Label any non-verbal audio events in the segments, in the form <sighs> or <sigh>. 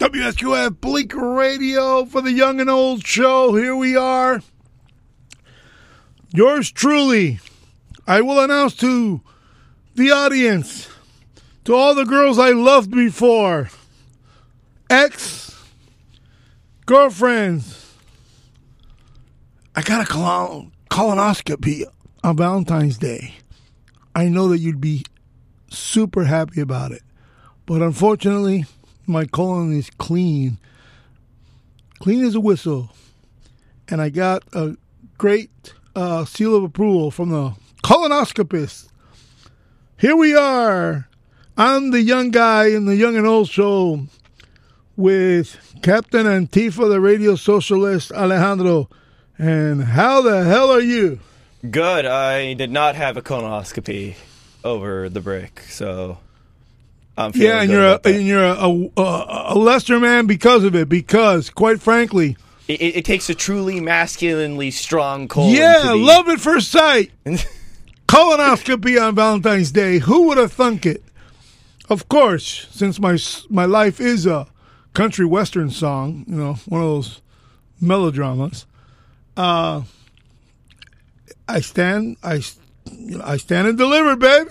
WSQF Bleak Radio for the Young and Old Show. Here we are. Yours truly. I will announce to the audience, to all the girls I loved before, ex girlfriends, I got a colon- colonoscopy on Valentine's Day. I know that you'd be super happy about it. But unfortunately, my colon is clean. Clean as a whistle. And I got a great uh, seal of approval from the colonoscopist. Here we are. I'm the young guy in the Young and Old show with Captain Antifa, the radio socialist, Alejandro. And how the hell are you? Good. I did not have a colonoscopy over the break, so Yeah, and you're a, and you're a, a, a lesser man because of it. Because, quite frankly, It, it, it takes a truly masculinely strong colon. yeah, be, love at first sight. <laughs> Colonoscopy on Valentine's Day. Who would have thunk it? Of course, since my my life is a country western song, you know, one of those melodramas. Uh, I stand, I, s- you know, I stand and deliver, baby.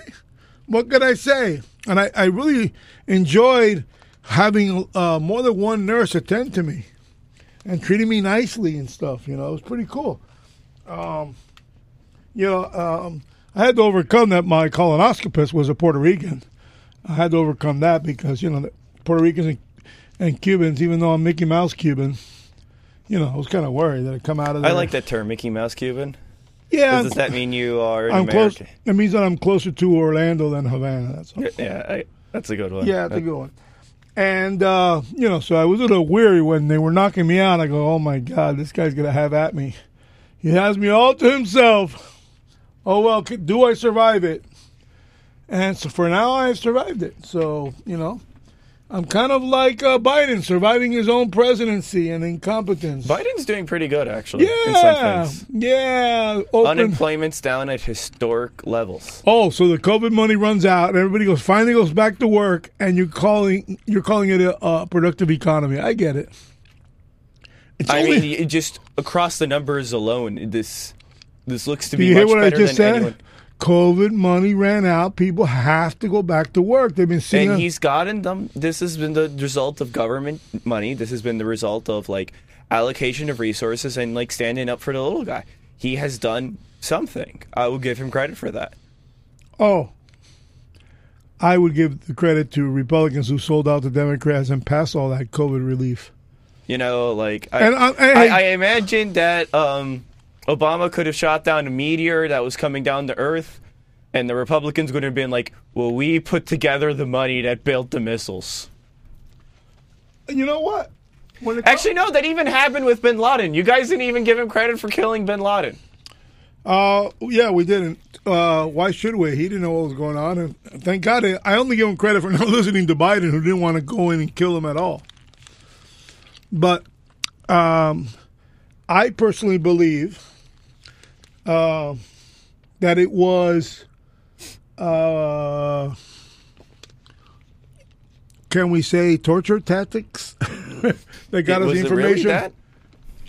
What could I say? And I, I really enjoyed having uh, more than one nurse attend to me and treating me nicely and stuff. You know, it was pretty cool. Um, you know, um, I had to overcome that. My colonoscopist was a Puerto Rican. I had to overcome that because you know the Puerto Ricans and, and Cubans, even though I'm Mickey Mouse Cuban, you know, I was kind of worried that I'd come out of there. I like that term, Mickey Mouse Cuban. Yeah, Does that mean you are I'm close. It means that I'm closer to Orlando than Havana. That's all. Yeah, I, that's a good one. Yeah, that's a good one. And uh, you know, so I was a little weary when they were knocking me out. I go, "Oh my God, this guy's gonna have at me. He has me all to himself." Oh well, do I survive it? And so for now, I've survived it. So you know, I'm kind of like uh, Biden surviving his own presidency and incompetence. Biden's doing pretty good, actually. in yeah, yeah. Open. Unemployment's down at historic levels. Oh, so the COVID money runs out, and everybody goes finally goes back to work, and you're calling you're calling it a, a productive economy. I get it. It's I only- mean, it just across the numbers alone, this this looks to do be you hear much what I better just than said? anyone. COVID money ran out. People have to go back to work. They've been seeing. and he's gotten them. This has been the result of government money. This has been the result of like allocation of resources and like standing up for the little guy. He has done something. I will give him credit for that. oh, I would give the credit to Republicans who sold out to Democrats and passed all that COVID relief. You know, like I, And, uh, I, I imagine that um, Obama could have shot down a meteor that was coming down to Earth, and the Republicans would have been like, "Well, we put together the money that built the missiles." You know what? Actually, no, that even happened with Bin Laden. You guys didn't even give him credit for killing Bin Laden. Uh, yeah, we didn't. Uh, why should we? He didn't know what was going on, and thank God. I I only give him credit for <laughs> not listening to Biden, who didn't want to go in and kill him at all. But um, I personally believe uh, that it was. Uh, can we say torture tactics <laughs> that got us was the it really information? that?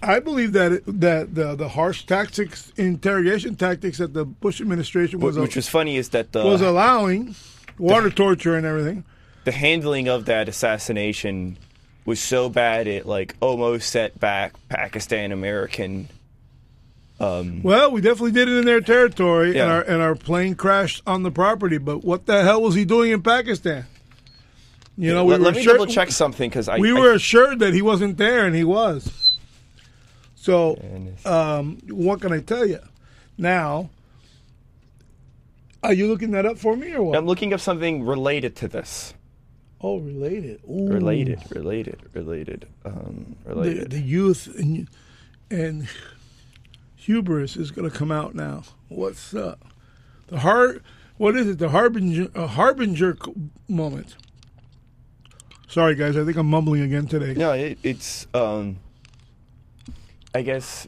I believe that it, that the the harsh tactics, interrogation tactics that the Bush administration was Which was funny is that the was allowing, water torture and everything. the handling of that assassination was so bad it like almost set back Pakistan American. Um, Well, we definitely did it in their territory, Yeah. and our and our plane crashed on the property. But what the hell was he doing in Pakistan? You know, we let, were let me sure- double check something because We I- were assured that he wasn't there, and he was. So, um, what can I tell you? Now, are you looking that up for me or what? I'm looking up something related to this. oh, related. Ooh. Related, related, related, um, the, the youth and and hubris is going to come out now. What's up? The har what is it? The harbinger uh, harbinger moment. Sorry guys, I think I'm mumbling again today. no, it, it's um, I guess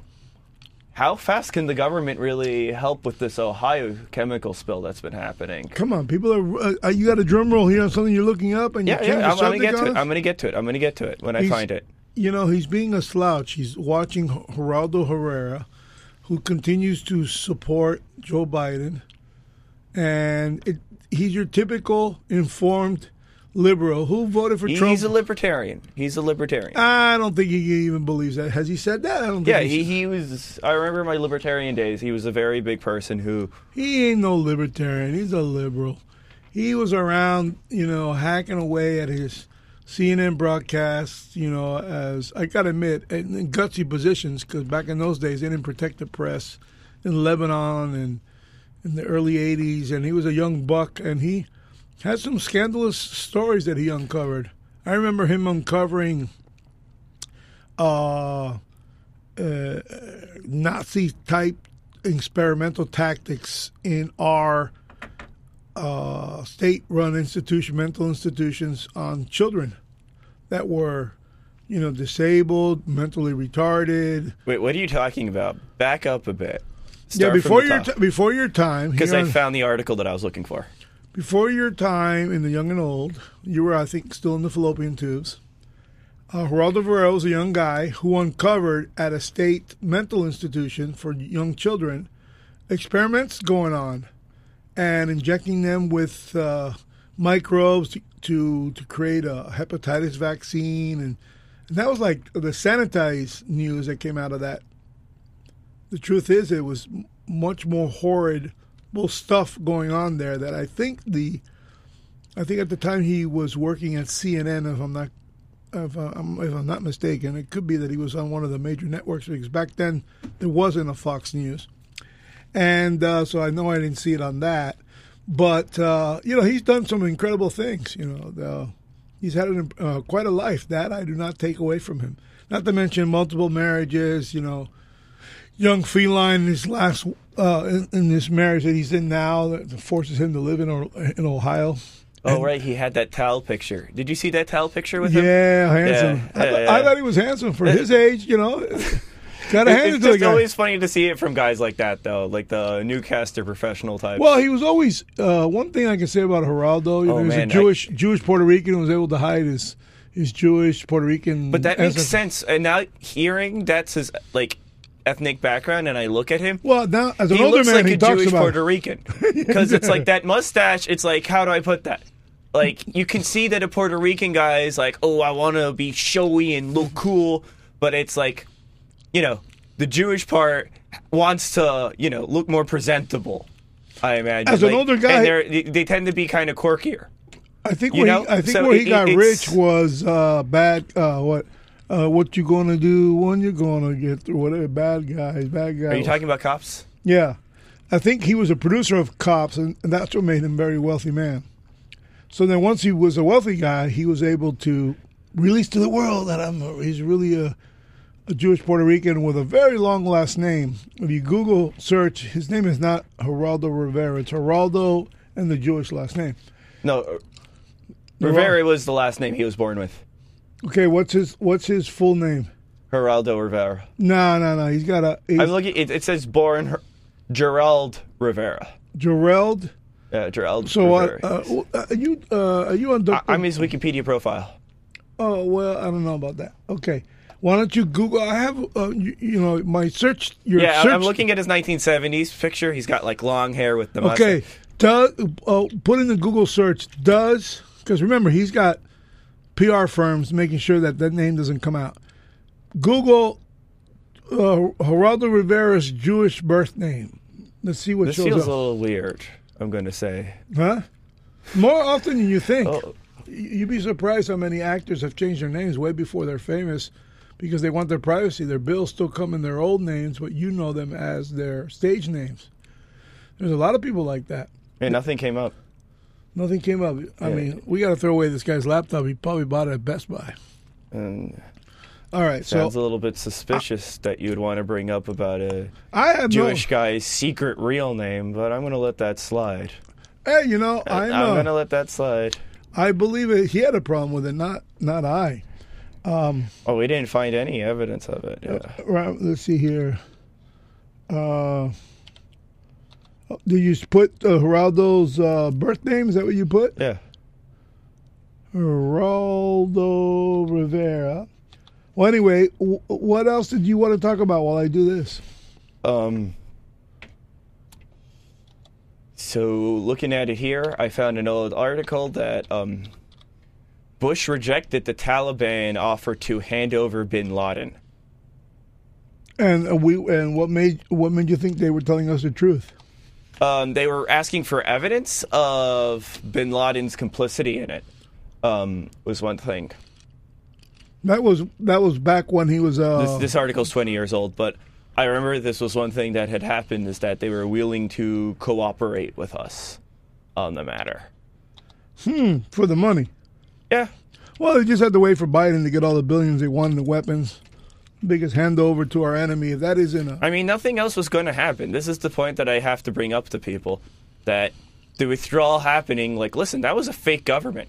how fast can the government really help with this Ohio chemical spill that's been happening? Come on, people are. Uh, you got a drum roll here on something you're looking up, and Yeah, yeah. I'm, I'm gonna get to it. I'm gonna get to it. I'm gonna get to it when I find it. You know, he's being a slouch. He's watching Geraldo Rivera, who continues to support Joe Biden, and it, he's your typical informed liberal who voted for Trump. He's a libertarian. He's a libertarian. I don't think he even believes that. Has he said that? I don't think yeah, he, he was. I remember my libertarian days. He was a very big person who. He ain't no libertarian. He's a liberal. He was around, you know, hacking away at his CNN broadcasts, you know, as I got to admit, in, in gutsy positions, because back in those days, they didn't protect the press in Lebanon and in the early 80s. And he was a young buck, and he had some scandalous stories that he uncovered. I remember him uncovering uh, uh, Nazi type experimental tactics in our uh, state run institution, mental institutions on children that were, you know, disabled, mentally retarded. Wait, what are you talking about? Back up a bit. yeah, before your t- before your time, because I on- found the article that I was looking for. before your time in the young and old, you were, I think, still in the fallopian tubes. Uh, Geraldo Rivera was a young guy who uncovered at a state mental institution for young children experiments going on and injecting them with uh, microbes to, to to create a hepatitis vaccine. And, and that was like the sanitized news that came out of that. The truth is, it was much more horrid stuff going on there that I think the I think at the time he was working at CNN if I'm not if, uh, I'm, if I'm not mistaken. It could be that he was on one of the major networks because back then there wasn't a Fox News. And uh, so I know I didn't see it on that but uh, you know he's done some incredible things you know the, he's had an, uh, quite a life that I do not take away from him not to mention multiple marriages you know young feline in his last uh, in, in this marriage that he's in now that forces him to live in in Ohio. Oh, right. He had that towel picture. Did you see that towel picture with him? Yeah, handsome. Yeah, I, th- yeah. I thought he was handsome for his age. You know, <laughs> got to hand it It's to the guy. always funny to see it from guys like that, though, like the newcaster professional type. Well, he was always uh, one thing I can say about Geraldo. You know, Oh, he was man, a I- Jewish Jewish Puerto Rican who was able to hide his his Jewish Puerto Rican. but that makes sense. And now hearing that's his like ethnic background, and I look at him, Well, now as an he older looks man, like he a Jewish about Puerto Rican <laughs> because it's like that mustache. It's like, how do I put that? Like you can see that a Puerto Rican guy is like, oh, I want to be showy and look cool, but it's like, you know, the Jewish part wants to, you know, look more presentable. I imagine. As an Like, older guy- they, they tend to be kind of quirkier. I think where he, I think So where he it- got rich was uh, bad. Uh, what uh, what you gonna do when you're gonna get through whatever bad guys, bad guys. Are you talking about cops? Yeah, I think he was a producer of Cops, and, and that's what made him a very wealthy man. So then, once he was a wealthy guy, he was able to release to the world that I'm. A, he's really a, a Jewish Puerto Rican with a very long last name. If you Google search, his name is not Geraldo Rivera. It's Geraldo and the Jewish last name. No, uh, Rivera was the last name he was born with. Okay, what's his what's his full name? Geraldo Rivera. No, no, no. He's got a he's I'm looking. It, it says born Her- Gerald Rivera. Gerald. Yeah, Gerald So uh, Rivera. uh, uh, are you uh, are you on? I- Dr. I'm his Wikipedia profile. Oh well, I don't know about that. Okay, why don't you Google? I have uh, you, you know my search. Your Yeah, search, I'm looking at his 1970s picture. He's got like long hair with the Okay, mustache. does uh, put in the Google search does because remember he's got PR firms making sure that that name doesn't come out. Google uh, Geraldo Rivera's Jewish birth name. Let's see what This shows feels up. a little weird. I'm going to say. Huh? More often than you think. Oh. You'd be surprised how many actors have changed their names way before they're famous because they want their privacy. Their bills still come in their old names, but you know them as their stage names. There's a lot of people like that. Yeah, nothing came up. Nothing came up. I Yeah. mean, we got to throw away this guy's laptop. He probably bought it at Best Buy. And All right, sounds so a little bit suspicious that you would want to bring up about a I Jewish no. guy's secret real name, but I'm going to let that slide. Hey, you know, I I'm know. going to let that slide. I believe it. He had a problem with it, not not I. Oh, we didn't find any evidence of it. Yeah. Right, let's see here. Uh, do you put uh, Geraldo's uh, birth name? Is that what you put? Yeah. Geraldo Rivera. Well, anyway, w- what else did you want to talk about while I do this? Um. So looking at it here, I found an old article that um, Bush rejected the Taliban offer to hand over Bin Laden. And uh, we and what made what made you think they were telling us the truth? Um, they were asking for evidence of Bin Laden's complicity in it. Um, was one thing. That was that was back when he was. Uh, This, this article's 20 years old, but I remember this was one thing that had happened is that they were willing to cooperate with us on the matter. Hmm, for the money. Yeah. Well, they just had to wait for Biden to get all the billions they wanted in weapons. Biggest handover to our enemy. If that isn't a I mean, nothing else was going to happen. This is the point that I have to bring up to people that the withdrawal happening, like, listen, that was a fake government.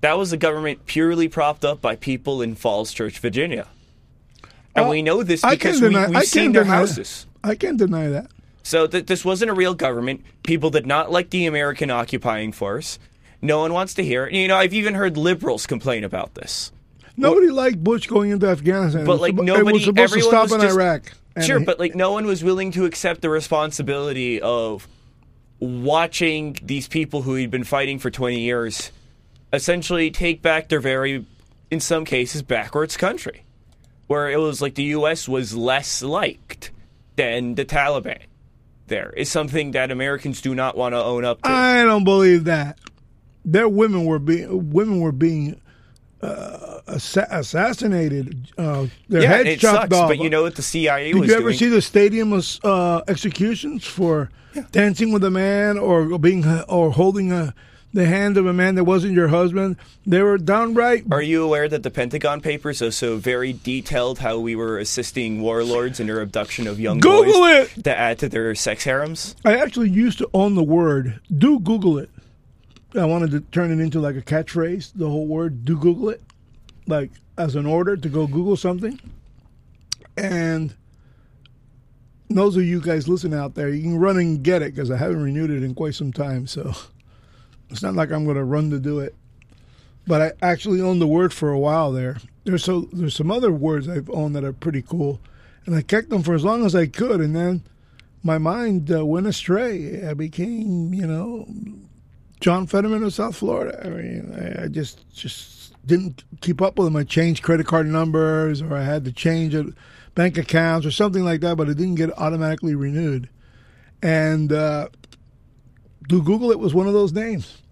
That was a government purely propped up by people in Falls Church, Virginia. And Uh, we know this I because can't we, deny- we've I seen their deny that. houses. I can't deny that. So th- this wasn't a real government. People did not like the American occupying force. No one wants to hear it. You know, I've even heard liberals complain about this. Nobody liked Bush going into Afghanistan. But, like, suppo- it nobody- was supposed to everyone stop was in just- Iraq. Sure, he- but like no one was willing to accept the responsibility of watching these people who he'd been fighting for 20 years essentially take back their very in some cases backwards country where it was like the US was less liked than the Taliban. There is something that Americans do not want to own up to. I don't believe that. Their women were being women were being uh, assa- assassinated. Uh, their yeah, heads it chopped sucks, off. but you know what the CIA Did was you ever doing? see the stadium uh, executions for dancing with a man or being or holding a, the hand of a man that wasn't your husband? They were downright. Are you aware that the Pentagon Papers are so very detailed how we were assisting warlords in their abduction of young Google boys it! to add to their sex harems? I actually used to own the word. Do Google it. I wanted to turn it into like a catchphrase. The whole word. Do Google it, like as an order to go Google something. And those of you guys listening out there, you can run and get it because I haven't renewed it in quite some time. So <laughs> it's not like I'm going to run to do it. But I actually owned the word for a while there. There's so there's some other words I've owned that are pretty cool, and I kept them for as long as I could, and then my mind uh, went astray. I became, you know, John Fetterman of South Florida. I mean, I, I just just didn't keep up with them. I changed credit card numbers, or I had to change it, bank accounts, or something like that. But it didn't get automatically renewed. And uh, to Google, it was one of those names.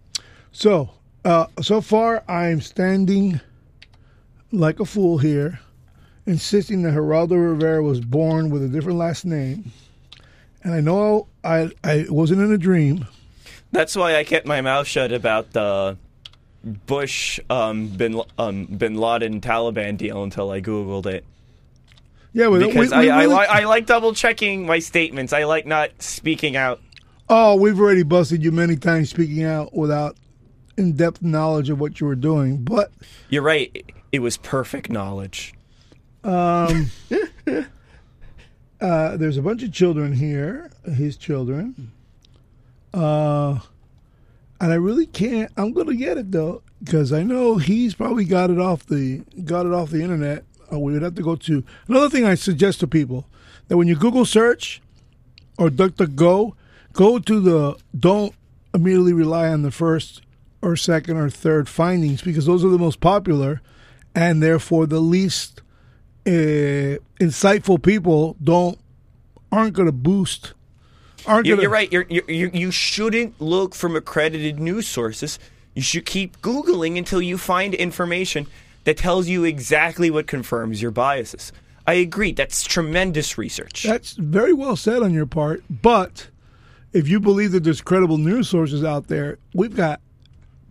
So uh, so far, I'm standing like a fool here, insisting that Geraldo Rivera was born with a different last name. And I know I I wasn't in a dream. That's why I kept my mouth shut about the Bush um, bin um, Bin Laden Taliban deal until I googled it Yeah, but because we, we I, I, really- li- I like double checking my statements. I like not speaking out. oh, we've already busted you many times speaking out without in-depth knowledge of what you were doing. But You're right. It, it was perfect knowledge. um, <laughs> uh, there's a bunch of children here, his children. Uh, and I really can't. I'm gonna get it though because I know he's probably got it off the got it off the internet. Uh, we would have to go to another thing. I suggest to people that when you Google search or DuckDuckGo, go go to the don't immediately rely on the first or second or third findings because those are the most popular and therefore the least uh, insightful people don't aren't going to boost. Aren't You're, you're right. You're, you're, you you shouldn't look from accredited news sources. You should keep Googling until you find information that tells you exactly what confirms your biases. I agree. That's tremendous research. That's very well said on your part, but if you believe that there's credible news sources out there, we've got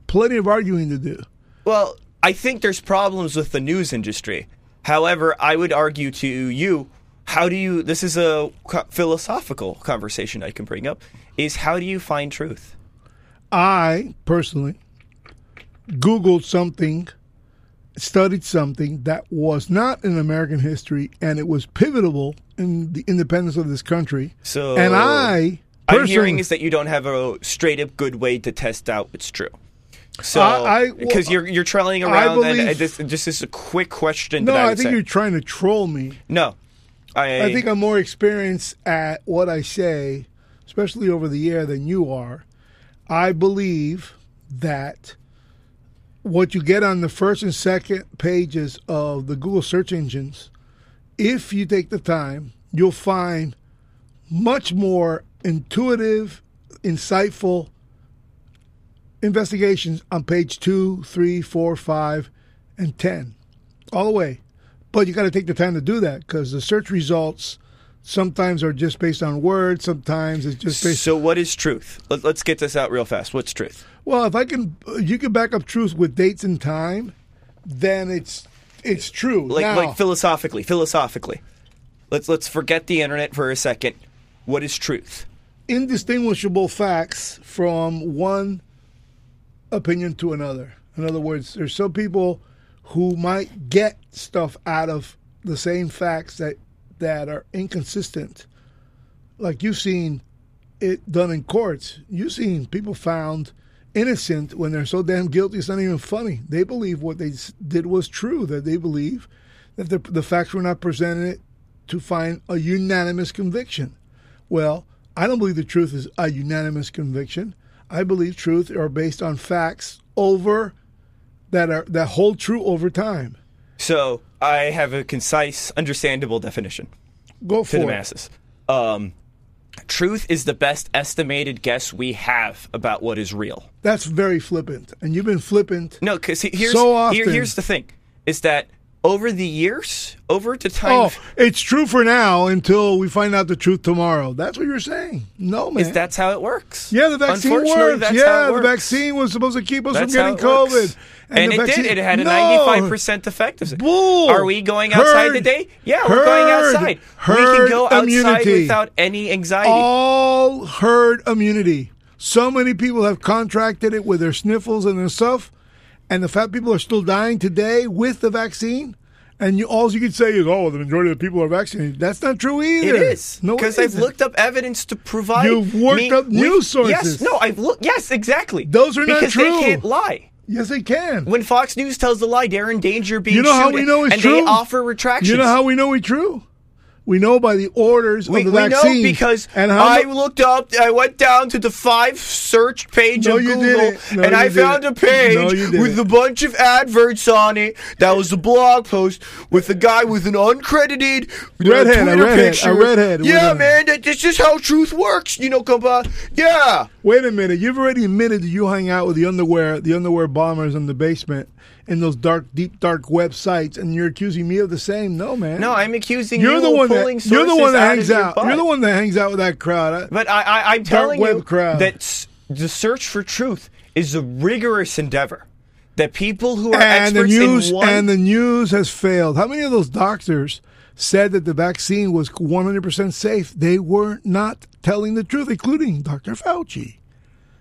plenty of arguing to do. Well, I think there's problems with the news industry. However, I would argue to you, how do you this is a philosophical conversation I can bring up is how do you find truth? I personally Googled something studied something that was not in American history, and it was pivotal in the independence of this country. So and I, I'm hearing is that you don't have a straight up good way to test out what's true. So, I- because well, you're you're trailing around, and believe- uh, this just is a quick question. no, that I, I, think say. you're trying to troll me. no. I, I think I'm more experienced at what I say, especially over the air, than you are. I believe that what you get on the first and second pages of the Google search engines, if you take the time, you'll find much more intuitive, insightful investigations on page two, three, four, five, and 10, all the way. But you got to take the time to do that because the search results sometimes are just based on words, sometimes it's just based. So what is truth? Let, let's get this out real fast. What's truth? Well, if I can, you can back up truth with dates and time, then it's it's true. Like now, like philosophically, philosophically. Let's let's forget the internet for a second. What is truth? indistinguishable facts from one opinion to another. In other words, there's some people who might get stuff out of the same facts that that are inconsistent. Like you've seen it done in courts. You've seen people found innocent when they're so damn guilty it's not even funny. They believe what they did was true. That they believe that the, the facts were not presented to find a unanimous conviction. Well, I don't believe the truth is a unanimous conviction. I believe truth are based on facts over that are that hold true over time. So I have a concise, understandable definition Go for to for the it. masses. Um, truth is the best estimated guess we have about what is real. That's very flippant, and you've been flippant. No, because here's So here, often. here's the thing: is that over the years, over the time, Oh, it's true for now until we find out the truth tomorrow. That's what you're saying. No, man. is that's how it works? yeah, the vaccine works. that's yeah, how it the vaccine was supposed to keep us That's from getting. COVID. And, the it vaccine- did. It had a No! 95% effectiveness. Bull. Are we going outside Herd. today? Yeah, we're going Herd. outside. we can go outside immunity. without any anxiety. all herd immunity. So many people have contracted it with their sniffles and their stuff, and the fat people are still dying today with the vaccine. And you, all you can say is, "Oh, the majority of the people are vaccinated." That's not true either. It is no, because I've looked up evidence to provide. You've worked me up news sources. Yes, no, I've looked. Yes, exactly. Those are not because true. they can't lie. Yes, they can. When Fox News tells a lie, they're in danger of being you know how we know it's and true? they offer retractions. You know how we know it's true? We know by the orders we, of the we know because and how I looked up, I went down to the five search page No, of Google. No, and I found didn't. a page No, with a bunch of adverts on it. That was a blog post with a guy with an uncredited uh, Redhead, a Twitter redhead, a picture. redhead with Yeah, a- man, that, this is how truth works. You know, come on. Yeah. Wait a minute. You've already admitted that you hang out with the underwear, the underwear bombers in the basement, in those dark, deep, dark websites, and you're accusing me of the same. No, man. No, I'm accusing you're you. The one pulling that, you're the one that out hangs out. You're the one that hangs out with that crowd. But I, I, I'm telling you crowd. that the search for truth is a rigorous endeavor. That people who are and the experts news in one and the news has failed. How many of those doctors said that the vaccine was 100% safe? They were not telling the truth, including Dr. Fauci.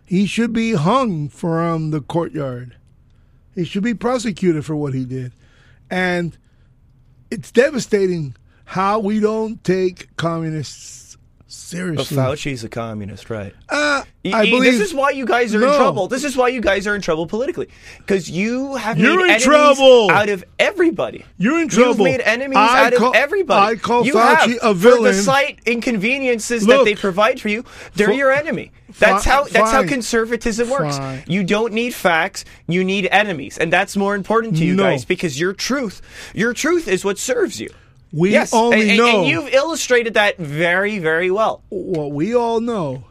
He should be hung from the courtyard. He should be prosecuted for what he did. And it's devastating how we don't take communists seriously. But seriously. Fauci's a communist, right? Uh, I believe this is why you guys are in trouble. This is why you guys are in trouble politically, because you have You're made in enemies trouble. out of everybody. You're in trouble. You've made enemies I out call- of everybody. I call you Fauci have, a For the slight inconveniences that they provide for you, they're your enemy. That's how that's how conservatism works. Fine. You don't need facts. You need enemies, and that's more important to you No. guys because your truth, your truth is what serves you. we yes, only and, and- know and you've illustrated that very, very well. what we all know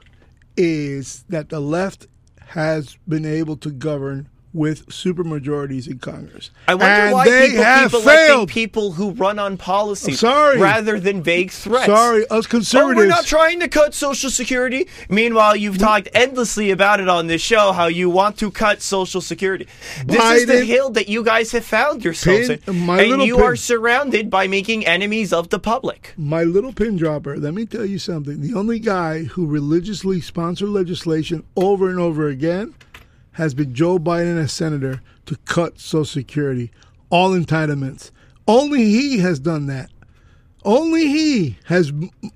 is that the left has been able to govern with supermajorities in Congress. I wonder and why they people have keep electing failed. people who run on policy Sorry. rather than vague threats. Sorry, us Oh, conservatives. we're not trying to cut Social Security. Meanwhile, you've talked endlessly about it on this show how you want to cut Social Security. This is the hill that you guys have found yourselves Pin- in, and you pin- are surrounded by making enemies of the public. My little pin dropper, let me tell you something. The only guy who religiously sponsored legislation over and over again has been Joe Biden as senator to cut Social Security. all entitlements. Only he has done that. Only he has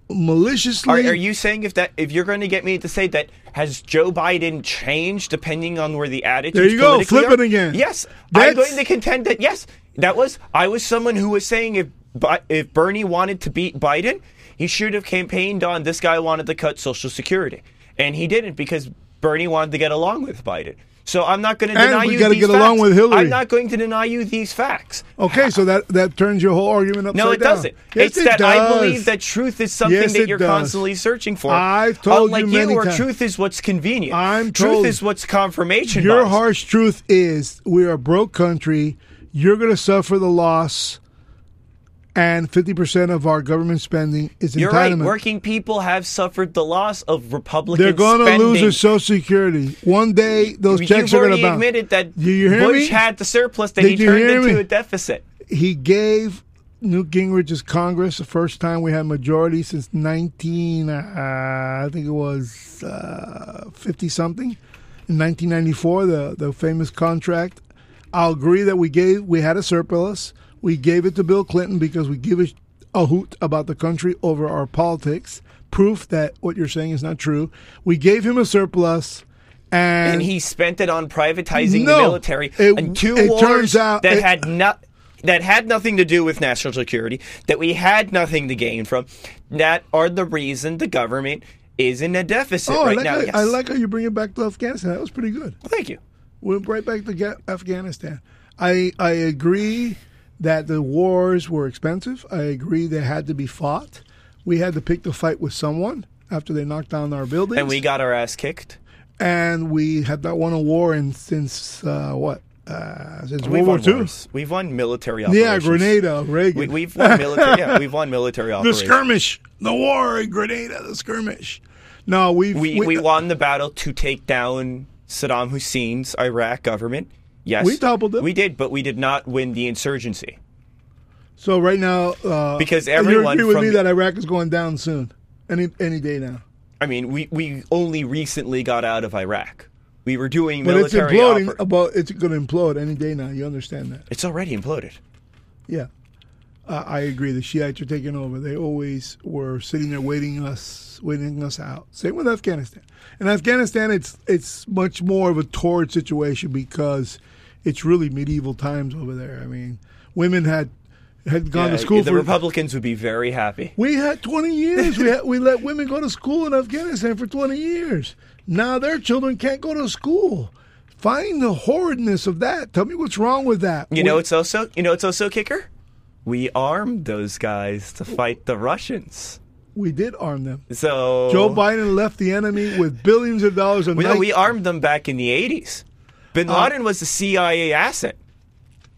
maliciously. Are, are you saying if that if you're going to get me to say that has Joe Biden changed depending on where the attitude? There you go, flip it again. Yes, That's- I'm going to contend that yes, that was I was someone who was saying if if Bernie wanted to beat Biden, he should have campaigned on this guy wanted to cut Social Security, and he didn't because Bernie wanted to get along with Biden. So I'm not going to And deny we you these get along facts. with Hillary. I'm not going to deny you these facts. Okay, so that that turns your whole argument upside down. No, it down. doesn't. Yes, it's it that I believe that truth is something Yes, that you're does. constantly searching for. I've told Unlike you many where times. truth is what's convenient. I'm truth is what's confirmation. Your bias. harsh truth is we are a broke country. You're going to suffer the loss, and 50% of our government spending is You're right. Working people have suffered the loss of Republican They're going to lose their Social Security. One day, those You've checks are going to bounce. admitted that Do you hear Bush me? had the surplus that Did he turned into me? a deficit. He gave Newt Gingrich's Congress the first time we had majority since 19, uh, I think it was uh, 50 something. In 1994, the, the famous contract. I'll agree that we gave we had a surplus. We gave it to Bill Clinton because we give a, a hoot about the country over our politics. Proof that what you're saying is not true. We gave him a surplus, and, and he spent it on privatizing No. the military It- and two it wars turns out- that it- had not that had nothing to do with national security that we had nothing to gain from that are the reason the government is in a deficit oh, I right like now how, yes. I like how you bring it back to Afghanistan. That was pretty good. Well, thank you went right back to Afghanistan. I I agree that the wars were expensive. I agree they had to be fought. We had to pick the fight with someone after they knocked down our buildings, and we got our ass kicked and we had not won a war in since uh, what uh, since We've World War II. wars. We've won military Yeah, operations. Grenada, Reagan. We, we've won <laughs> military. yeah, we've won military the skirmish, the war in Grenada, the skirmish. No, we've, We, we won the battle to take down Saddam Hussein's Iraq government. Yes, We toppled it. We did, but we did not win the insurgency. So right now, uh, Because you everyone agree with me that Iraq is going down soon, any any day now. I mean, we, we only recently got out of Iraq. We were doing But it's imploding. oper- about it's going to implode any day now. You understand that? it's already imploded. Yeah, uh, I agree. The Shiites are taking over. They always were sitting there waiting us, waiting us out. Same with Afghanistan. In Afghanistan, it's it's much more of a torrid situation because it's really medieval times over there. I mean, women had had gone Yeah, to school the for Republicans would be very happy. We had 20 years. we had, we let women go to school in Afghanistan for 20 years. Now their children can't go to school. Find the horridness of that. Tell me what's wrong with that. You We- know, it's also you know, it's also kicker. We armed those guys to fight the Russians. we did arm them. So Joe Biden left the enemy with billions of dollars. A We, night. we armed them back in the 80s. Bin Uh, Laden was a CIA asset.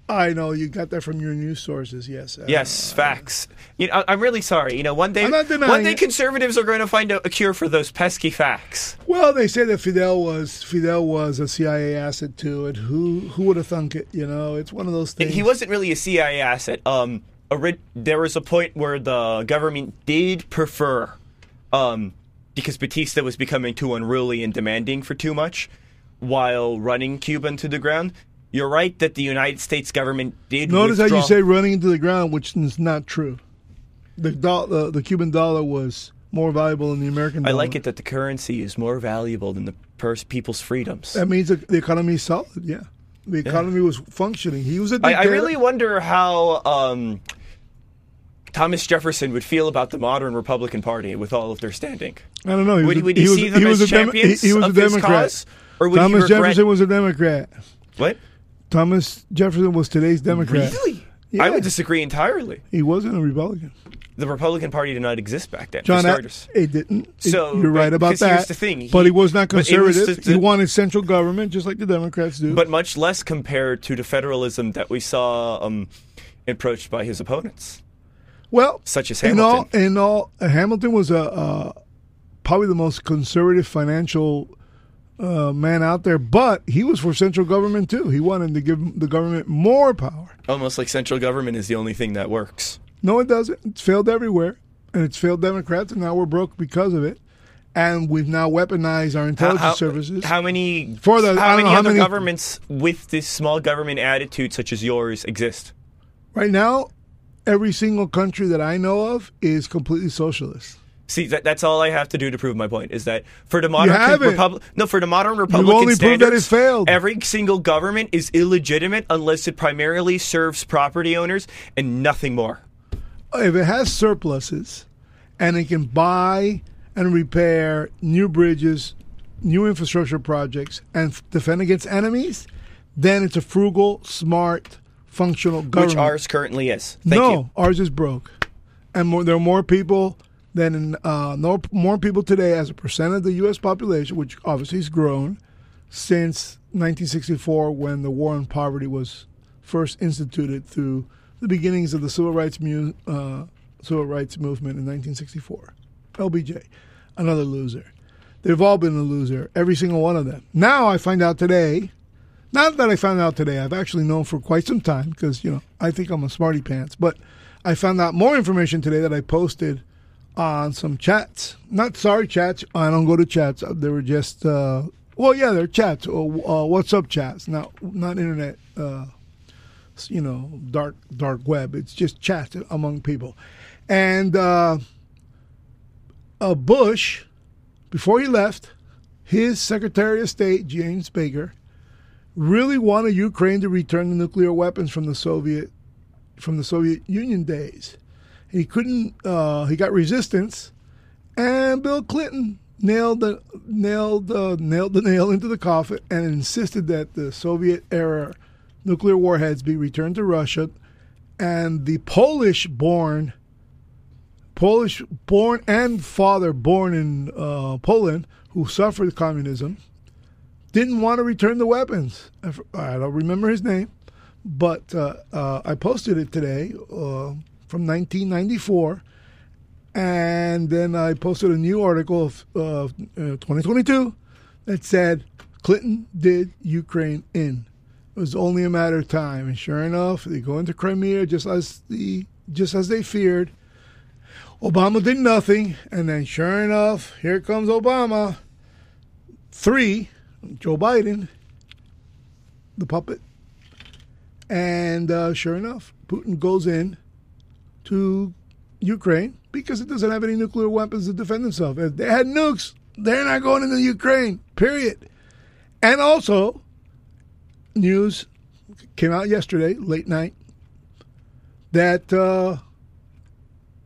I know you got that from your news sources. Yes. Uh, Yes, facts. You know, I- I'm really sorry. You know, one day, one day, it. conservatives are going to find a, a cure for those pesky facts. Well, they say that Fidel was Fidel was a CIA asset too, and who who would have thunk it? You know, it's one of those things. He wasn't really a CIA asset. Um, ori- there was a point where the government did prefer, um, because Batista was becoming too unruly and demanding for too much, while running Cuba into the ground. You're right that the United States government did. Notice how you say running into the ground, which is not true. The, do- the the Cuban dollar was more valuable than the American dollar. I like it that the currency is more valuable than the pers- people's freedoms. That means the economy is solid. Yeah, the economy was functioning. He was a I. I really wonder how um, Thomas Jefferson would feel about the modern Republican Party with all of their standing. I don't know. He Would, was a- would he, was- see them was as a champions he, he was of a his Democrat. cause, or would Thomas he regret? Jefferson was a Democrat. what? Thomas Jefferson was today's Democrat. Really? Yeah. I would disagree entirely. He wasn't a Republican. The Republican Party did not exist back then. John, it didn't. It- So, you're right about because here's that. the thing, but he- he was not it was conservative. the- he wanted central government, just like the Democrats do. but much less compared to the federalism that we saw um, approached by his opponents. Well, Such as in all, Hamilton. in all, Hamilton was a uh, probably the most conservative financial uh, man out there, but he was for central government too. He wanted to give the government more power. Almost like central government is the only thing that works. No, it doesn't. It's failed everywhere, and it's failed Democrats, and now we're broke because of it. and we've now weaponized our intelligence how- services. how many For the- how many know how other many- governments with this small government attitude such as yours exist? right now, every single country that I know of is completely socialist. See, that, that's all I have to do to prove my point is that for the modern republic, no, for the modern republican only proved that it failed. every single government is illegitimate unless it primarily serves property owners and nothing more. if it has surpluses and it can buy and repair new bridges, new infrastructure projects, and f- defend against enemies, then it's a frugal, smart, functional government. Which ours currently is. Thank no, you. ours is broke, and more, there are more people than uh, more people today as a percent of the U.S. population, which obviously has grown since 1964 when the war on poverty was first instituted through the beginnings of the civil rights mu- uh, civil rights movement in 1964. LBJ, another loser. They've all been a loser, every single one of them. Now I find out today, not that I found out today, I've actually known for quite some time because, you know, I think I'm a smarty pants, but I found out more information today that I posted on some chats. Not sorry chats. I don't go to chats. They were just, uh, well, yeah, they're chats. Uh, uh, what's up chats? Not not internet. Uh, you know, dark dark web. It's just chats among people. And uh, uh, Bush, before he left, his Secretary of State James Baker really wanted Ukraine to return the nuclear weapons from the Soviet from the Soviet Union days. He couldn't. Uh, he got resistance, and Bill Clinton nailed the nailed uh, nailed the nail into the coffin and insisted that the Soviet era nuclear warheads be returned to Russia, and the Polish born. Polish born and father born in uh, Poland who suffered communism didn't want to return the weapons. I don't remember his name, but uh, uh, I posted it today uh, from 1994, and then I posted a new article of uh, uh, 2022 that said Clinton did Ukraine in. It was only a matter of time, and sure enough, they go into Crimea just as the just as they feared. Obama did nothing, and then sure enough, here comes Obama. Three, Joe Biden, the puppet, and uh, sure enough, Putin goes in to Ukraine because it doesn't have any nuclear weapons to defend itself. If they had nukes, they're not going into Ukraine. Period. And also, news came out yesterday, late night, that uh,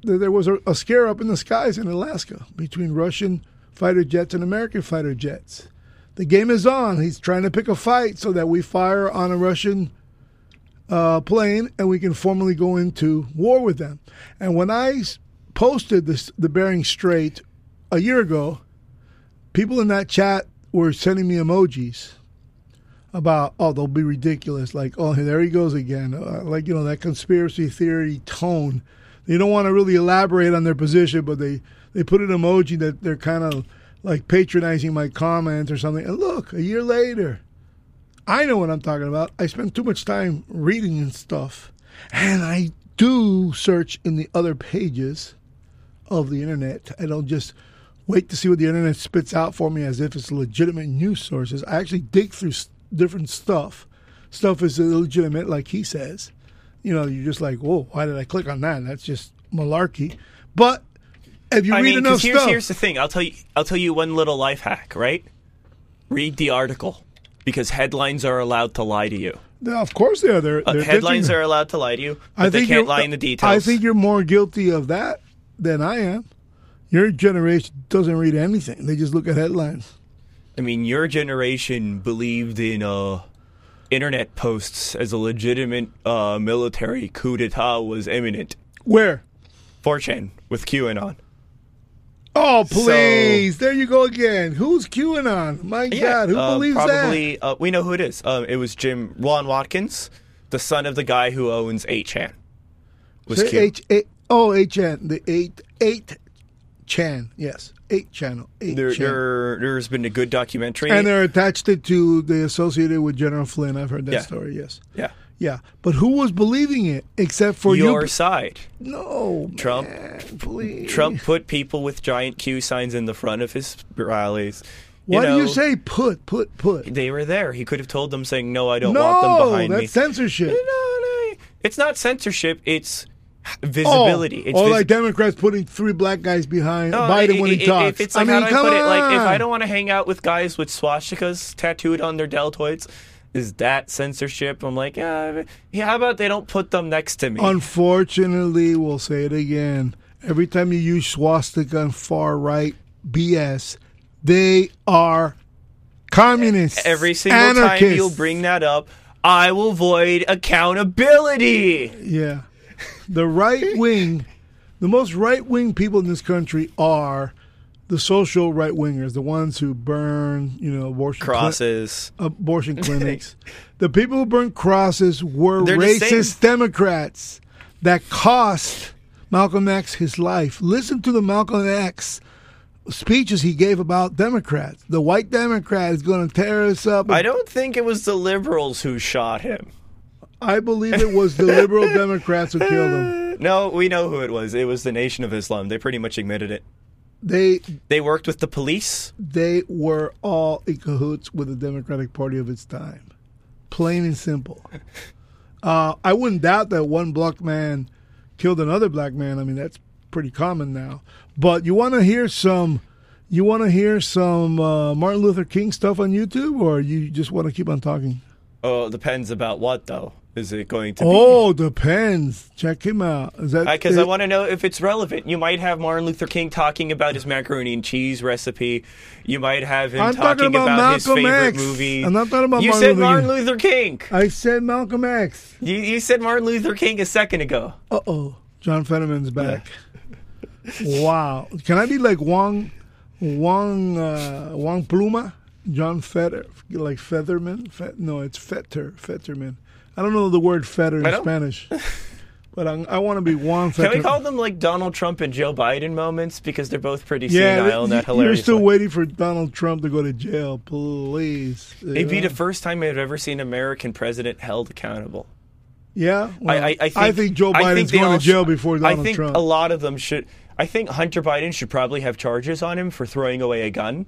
that there was a, a scare up in the skies in Alaska between Russian fighter jets and American fighter jets. The game is on. He's trying to pick a fight so that we fire on a Russian uh, plane and we can formally go into war with them. And when I posted this, the Bering Strait a year ago, people in that chat were sending me emojis about, oh, they'll be ridiculous. Like, oh, there he goes again. Uh, like, you know, that conspiracy theory tone. They don't want to really elaborate on their position, but they, they put an emoji that they're kind of like patronizing my comments or something. And look, a year later, I know what I'm talking about. I spend too much time reading and stuff. And I do search in the other pages of the internet. I don't just wait to see what the internet spits out for me as if it's legitimate news sources. I actually dig through different stuff. Stuff is illegitimate, like he says. You know, you're just like, whoa, why did I click on that? That's just malarkey. But if you I read mean, enough here's, stuff, here's the thing. I'll tell you. I'll tell you one little life hack. Right? Read the article because headlines are allowed to lie to you. Of course they are. They're, Uh, they're headlines are allowed to lie to you, but I they can't lie in the details. I think you're more guilty of that than I am. Your generation doesn't read anything; they just look at headlines. I mean, your generation believed in uh, internet posts as a legitimate uh, military coup d'état was imminent. Where? 4chan with QAnon. Oh, please! there you go again. Who's QAnon? My God, who uh, believes that? probably, Uh, we know who it is. Um, it was Jim Ron Watkins, the son of the guy who owns 8chan. Was Say Q. H eight oh eight chan the eight eight chan yes eight channel eight there, chan. there, there's been a good documentary. and they're attached it to the associated with General Flynn. I've heard that Yeah. story. Yes. yeah. Yeah, but who was believing it except for Your you? side. No, Trump- man, please. Trump put people with giant Q signs in the front of his rallies. Why do you say put, put, put? they were there? He could have told them, saying, "No, I don't no, want them behind that's me." censorship. No, no, it's not censorship. It's visibility. Oh, it's or vis- like Democrats putting three black guys behind No, Biden i- when he i- talks. If it's I mean, how do I put it? Like, if. I don't want to hang out with guys with swastikas tattooed on their deltoids, is that censorship? I'm like, yeah, yeah. How about they don't put them next to me? Unfortunately, we'll say it again. Every time you use swastika and far right BS, they are communists. Every single anarchists. time you'll bring that up, I will void accountability. Yeah. The right wing, the most right wing people in this country are the social right wingers, the ones who burn, you know, abortion cli- Crosses. abortion <laughs> clinics. the people who burn crosses were They're racist Democrats that cost Malcolm X his life. Listen to the Malcolm X speeches he gave about Democrats. The white Democrat is going to tear us up. I don't think it was the liberals who shot him. I believe it was the liberal Democrats who killed him. <laughs> No, we know who it was. It was the Nation of Islam. They pretty much admitted it. They They worked with the police. they were all in cahoots with the Democratic Party of its time. Plain and simple. <laughs> Uh, I wouldn't doubt that one black man killed another black man. I mean, that's pretty common now. But you want to hear some, you want to hear some uh, Martin Luther King stuff on YouTube, or you just want to keep on talking? Oh, depends about what though. Is it going to be? Oh, depends. Check him out. Because I want to know if it's relevant. You might have Martin Luther King talking about his macaroni and cheese recipe. You might have him I'm talking talking about his Malcolm favorite X. movie. I'm not talking about you Martin said Luther Martin Luther King. I said Malcolm X. You, you said Martin Luther King a second ago. Uh oh, John Fetterman's back. wow, can I be like Juan, Juan, uh, Juan Pluma, John Fetter, like Featherman? Fet, no, it's Fetter, Fetterman. I don't know the word fetter in Spanish, <laughs> but I, I want to be Juan Can we call them like Donald Trump and Joe Biden moments because they're both pretty yeah, senile in that hilarious. you're still way. waiting for Donald Trump to go to jail, please. It'd be the first time I've ever seen an American president held accountable. Yeah, well, I, I, I, think, Joe Biden's think going all to jail before Donald Trump. I think Trump. a lot of them should. I think Hunter Biden should probably have charges on him for throwing away a gun.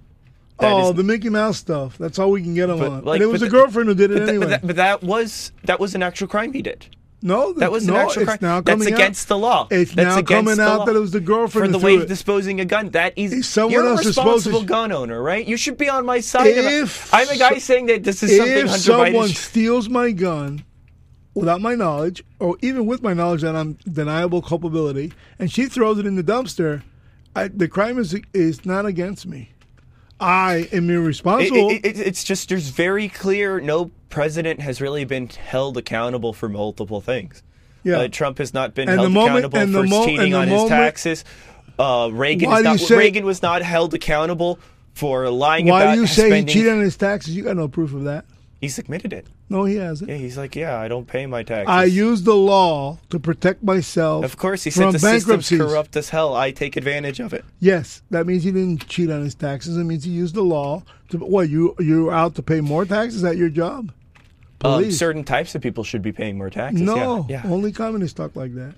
That oh, is- the Mickey Mouse stuff. That's all we can get him But, on. like, and it was a girlfriend who did it but, anyway. but, that, but that was that was an actual crime he did. no, That was no, an actual crime. now That's coming out. against the law. It's That's now coming out law. that it was the girlfriend for the way of disposing a gun. That is someone you're a supposed to- responsible gun owner, right? You should be on my side. If I'm a guy saying that this is something if someone Biden. steals my gun without my knowledge, or even with my knowledge that I'm deniable culpability, and she throws it in the dumpster, I, the crime is is not against me. I am irresponsible. it- it- it's just there's very clear. No president has really been held accountable for multiple things. Yeah. Uh, Trump has not been And held moment- accountable for mo- cheating on his taxes. Uh, Reagan, is not, say- Reagan was not held accountable for lying Why about Why do you say spending. he cheated on his taxes? You got no proof of that. He's admitted it. No, he hasn't. Yeah, he's like, yeah, I don't pay my taxes. I use the law to protect myself. Of course, he from said the system's corrupt as hell. I take advantage of it. Yes, that means he didn't cheat on his taxes. It means he used the law to. What you you're out to pay more taxes? That your job? Um, Police. certain types of people should be paying more taxes. no, Yeah. yeah. only communists talk like that.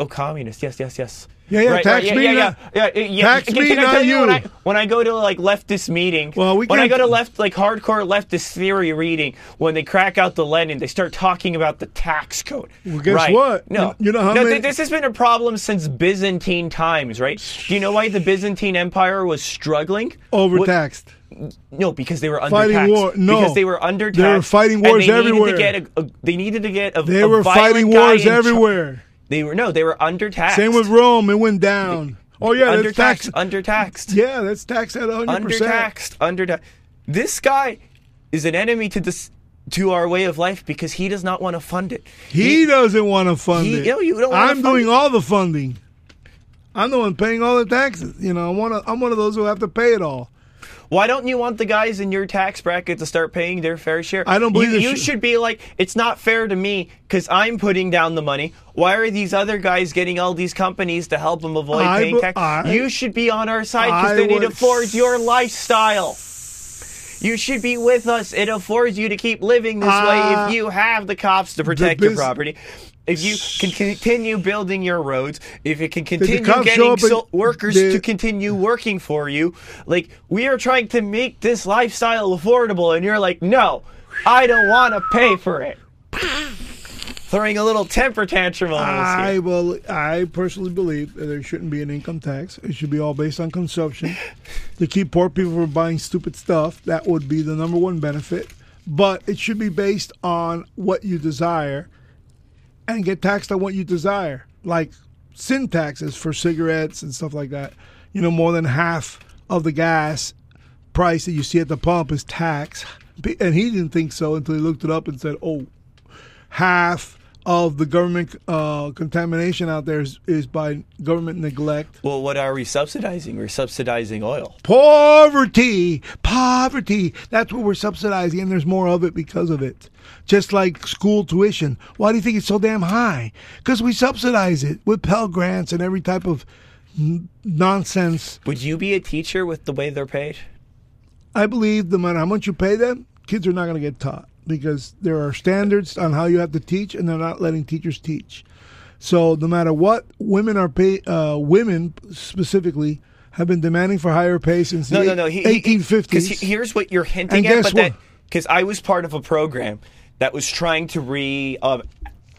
Oh, communists. Yes, yes, yes. Yeah, yeah, Right, tax right, me, yeah, yeah, yeah, yeah, yeah. tax Can, me, can I tell you, when. I when I go to like leftist meeting? Well, we when I go to left like hardcore leftist theory reading, when they crack out the Lenin, they start talking about the tax code. Well, guess right. what? No, You- you know how no, many- th- this has been a problem since Byzantine times, right? Do you know why the Byzantine Empire was struggling? What- Overtaxed. no, because they were Fighting undertaxed. war- no. because they were undertaxed. They were fighting wars they needed everywhere. To get a, a- they needed to get a. They a were fighting wars everywhere. They were no, they were undertaxed. Same with Rome. It went down. Oh yeah, that's tax. undertaxed. Undertaxed. Yeah, that's taxed at 100. percent undertaxed. Undertaxed. This guy is an enemy to this to our way of life because he does not want to fund it. He doesn't want to fund he- it. no, you don't I'm doing it. all the funding. I'm the one paying all the taxes. You know, I'm one of, I'm one of those who have to pay it all. Why don't you want the guys in your tax bracket to start paying their fair share? I don't believe you, you should- should be like, it's not fair to me because I'm putting down the money. Why are these other guys getting all these companies to help them avoid I paying tax? I- you should be on our side because then it would- affords your lifestyle. You should be with us. It affords you to keep living this way Uh, if you have the cops to protect your property. If you can continue building your roads, if it can continue getting so- workers they- to continue working for you, like we are trying to make this lifestyle affordable, and you're like, no, I don't want to pay for it. Throwing a little temper tantrum on us I here. will. I personally believe that there shouldn't be an income tax. It should be all based on consumption to keep poor people from buying stupid stuff. That would be the number one benefit. But it should be based on what you desire and get taxed on what you desire, like sin taxes for cigarettes and stuff like that. You know, more than half of the gas price that you see at the pump is tax. And he didn't think so until he looked it up and said, "Oh, half of the government uh, contamination out there is, is by government neglect. Well, what are we subsidizing? We're subsidizing oil. Poverty, poverty. That's what we're subsidizing, and there's more of it because of it. Just like school tuition. Why do you think it's so damn high? Because we subsidize it with Pell Grants and every type of n- nonsense. Would you be a teacher with the way they're paid? I believe no matter how much you pay them, kids are not going to get taught because there are standards on how you have to teach, and they're not letting teachers teach. So no matter what, women are pay. Uh, women specifically have been demanding for higher pay since No, the no, no. He, he- 1850s. Because here's what you're hinting And at, but because I was part of a program that was trying to re um,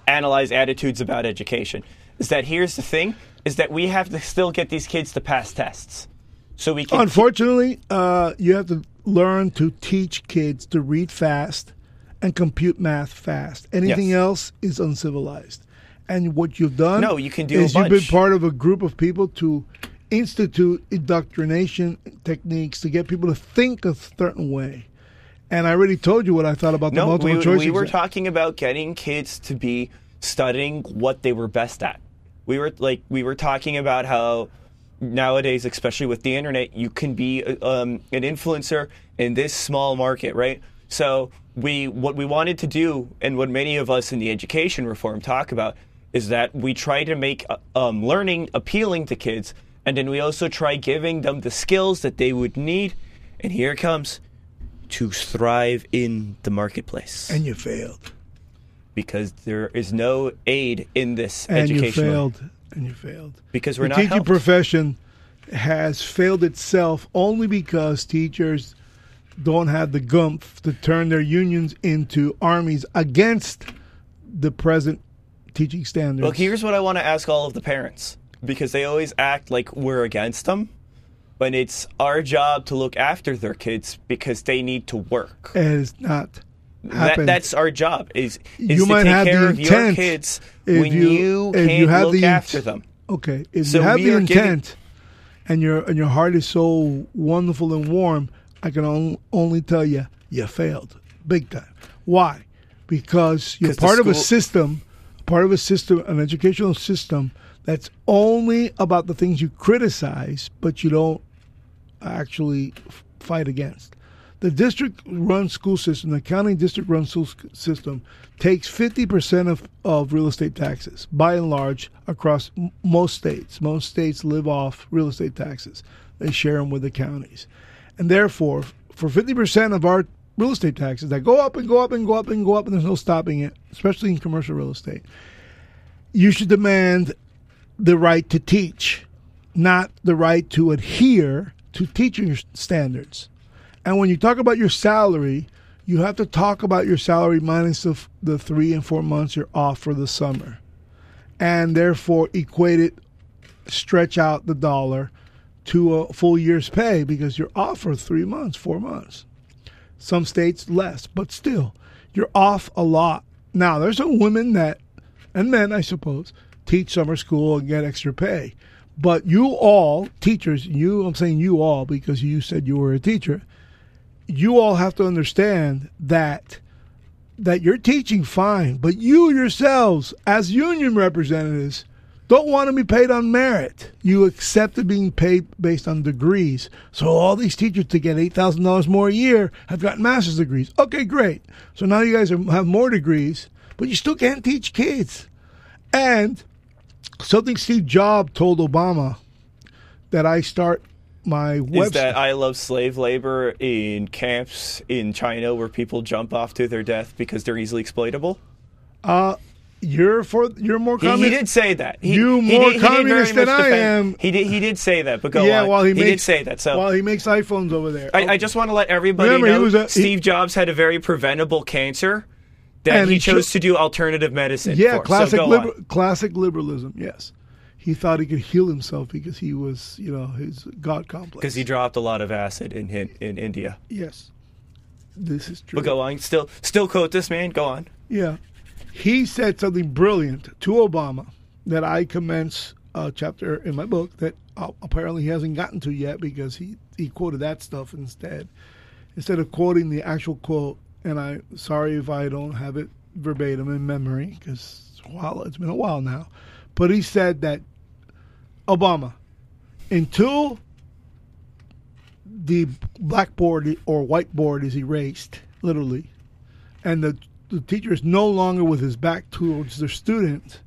analyze attitudes about education. Is that here's the thing: is that we have to still get these kids to pass tests, so we can. Unfortunately, uh, you have to learn to teach kids to read fast and compute math fast. Anything Yes. else is uncivilized. And what you've done No, you can do is you've been part of a group of people to institute indoctrination techniques to get people to think a certain way. And I already told you what I thought about the multiple we, choice. we were exam. talking about getting kids to be studying what they were best at. We were like we were talking about how nowadays, especially with the internet, you can be um, an influencer in this small market, right? So we what we wanted to do, and what many of us in the education reform talk about, is that we try to make uh, um, learning appealing to kids, and then we also try giving them the skills that they would need. And here it comes to thrive in the marketplace and you failed. because there is no aid in this And you education failed. And you failed. because we're the not teaching helped. profession has failed itself only because teachers don't have the gumph to turn their unions into armies against the present teaching standards. Well, here's what I want to ask all of the parents because they always act like we're against them, when it's our job to look after their kids because they need to work. it has not That, that's our job is, is You to might take have the of your intent kids if when you- you, if you have look the after them. okay. If So you have the are giving- intent and your and your heart is so wonderful and warm, I can on, only tell you you failed big time. Why? Because you're part of a system, part of a system, an educational system that's only about the things you criticize, but you don't actually fight against. The district run school system, the county district run school system, takes 50% of, of real estate taxes, by and large, across m- most states. Most states live off real estate taxes, they share them with the counties. And therefore, for 50% of our real estate taxes that go up and go up and go up and go up, and there's no stopping it, especially in commercial real estate, you should demand the right to teach, not the right to adhere to teaching standards. And when you talk about your salary, you have to talk about your salary minus the, the three and four months you're off for the summer. And therefore equate it, stretch out the dollar to a full year's pay because you're off for three months, four months. Some states less, but still, you're off a lot. Now, there's some women that, and men, I suppose, teach summer school and get extra pay. But you all, teachers, you, I'm saying you all because you said you were a teacher, you all have to understand that that you're teaching fine, but you yourselves, as union representatives, don't want to be paid on merit. You accepted being paid based on degrees. So all these teachers to get eight thousand dollars more a year have gotten master's degrees. Okay, great. So now you guys are, have more degrees, but you still can't teach kids. And something Steve Jobs told Obama that I start my Is that I love slave labor in camps in China where people jump off to their death because they're easily exploitable? uh, you're for you're more communist. he did say that. He, You he more did- he did communist than I defend- am. He did. He did say that. But go yeah, on. while he, he makes, did say that. So while he makes iPhones over there. I, I just want to let everybody Remember, he know was a- he- Steve Jobs had a very preventable cancer that he, he cho- chose to do alternative medicine. yeah, for. classic so liber- classic liberalism. Yes, he thought he could heal himself because he was, you know, his God complex. because he dropped a lot of acid in in, in India. yes, this is true. But go on. Still, still quote this man. Go on. Yeah. He said something brilliant to Obama that I commence a chapter in my book that uh, apparently he hasn't gotten to yet because he, he quoted that stuff instead. Instead of quoting the actual quote, and I'm sorry if I don't have it verbatim in memory because while- it's been a while now. But he said that Obama, until the blackboard or whiteboard is erased, literally, and the, the teacher is no longer with his back towards the student,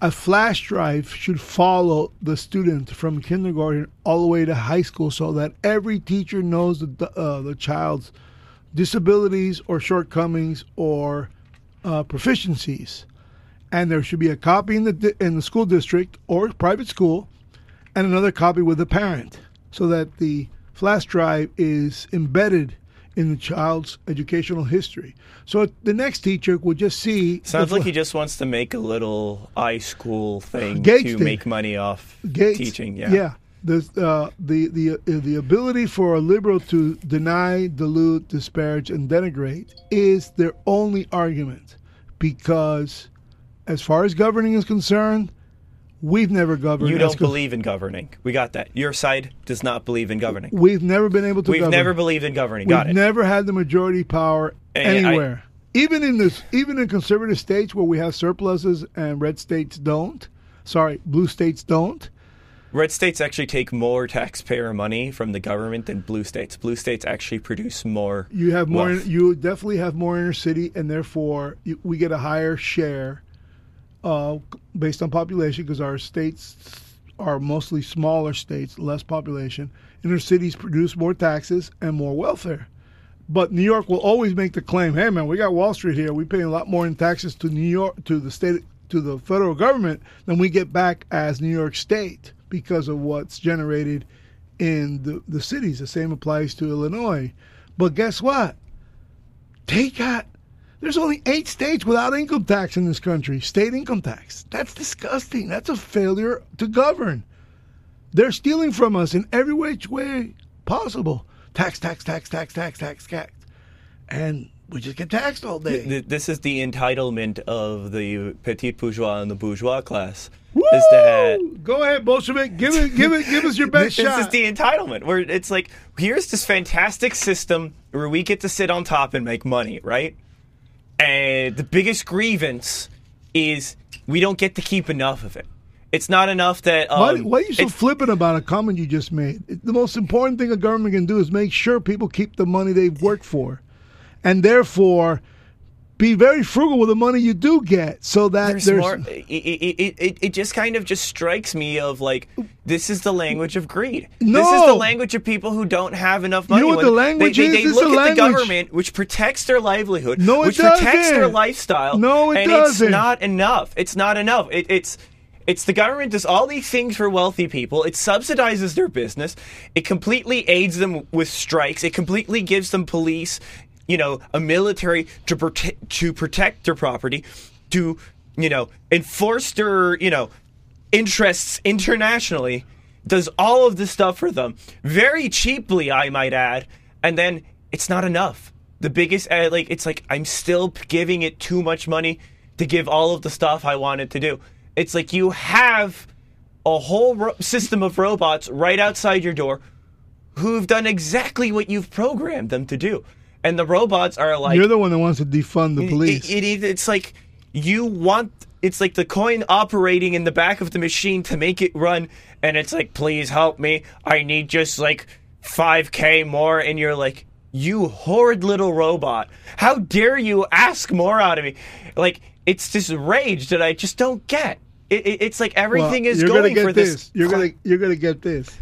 a flash drive should follow the student from kindergarten all the way to high school so that every teacher knows the, uh, the child's disabilities or shortcomings or uh, proficiencies. And there should be a copy in the, in the school district or private school and another copy with the parent so that the flash drive is embedded in the child's educational history. So the next teacher would just see. Sounds the like he just wants to make a little iSchool thing Gates to make money off Gates, teaching. Yeah. yeah. The uh, the the uh, the ability for a liberal to deny, dilute, disparage, and denigrate is their only argument, because as far as governing is concerned, we've never governed. You don't believe in governing. We got that. Your side does not believe in governing. We've never been able to. We've govern. never believed in governing. We've Got it. never had the majority power And I- anywhere. even in this, even in conservative states where we have surpluses and red states don't. Sorry, blue states don't. Red states actually take more taxpayer money from the government than blue states. Blue states actually produce more. You have more. wealth. You definitely have more inner city, and therefore you, we get a higher share, uh, based on population, because our states are mostly smaller states, less population. Inner cities produce more taxes and more welfare. But New York will always make the claim, "Hey, man, we got Wall Street here. We pay a lot more in taxes to New York, to the state, to the federal government than we get back as New York State because of what's generated in the, the cities. The same applies to Illinois. But guess what? They got there's only eight states without income tax in this country. State income tax. That's disgusting. That's a failure to govern. They're stealing from us in every which way possible. Tax, tax, tax, tax, tax, tax, tax. And we just get taxed all day. This is the entitlement of the petit bourgeois and the bourgeois class. Woo! Is that Go ahead, Bolshevik. Give it, give it, give us your <laughs> best this shot. This is the entitlement where it's like here's this fantastic system where we get to sit on top and make money, right? And the biggest grievance is we don't get to keep enough of it. It's not enough that um, why, why are you so flippant about a comment you just made? The most important thing a government can do is make sure people keep the money they've worked for, and therefore be very frugal with the money you do get, so that there's, there's, more. It, it, it, it, just kind of just strikes me of like this is the language of greed. no. This is the language of people who don't have enough money. know what the language they, is? They, look at the government, which protects their livelihood, No, it which protects their lifestyle. No, it and doesn't. it's not enough. It's not enough. It, it's it's the government does all these things for wealthy people. It subsidizes their business. It completely aids them with strikes. It completely gives them police, you know, a military to protect to protect their property, to you know enforce their you know interests internationally. Does all of this stuff for them very cheaply, I might add, and then it's not enough. The biggest uh, like it's like I'm still giving it too much money to give all of the stuff I wanted to do. It's like you have a whole ro- system of robots right outside your door who've done exactly what you've programmed them to do. And the robots are like you're the one that wants to defund the police. it, it, it's like you want it's like the coin operating in the back of the machine to make it run and it's like please help me i need just like 5k more and you're like you horrid little robot how dare you ask more out of me like it's this rage that i just don't get it, it, it's like Well, everything is you're going for this, You're gonna you're gonna get this.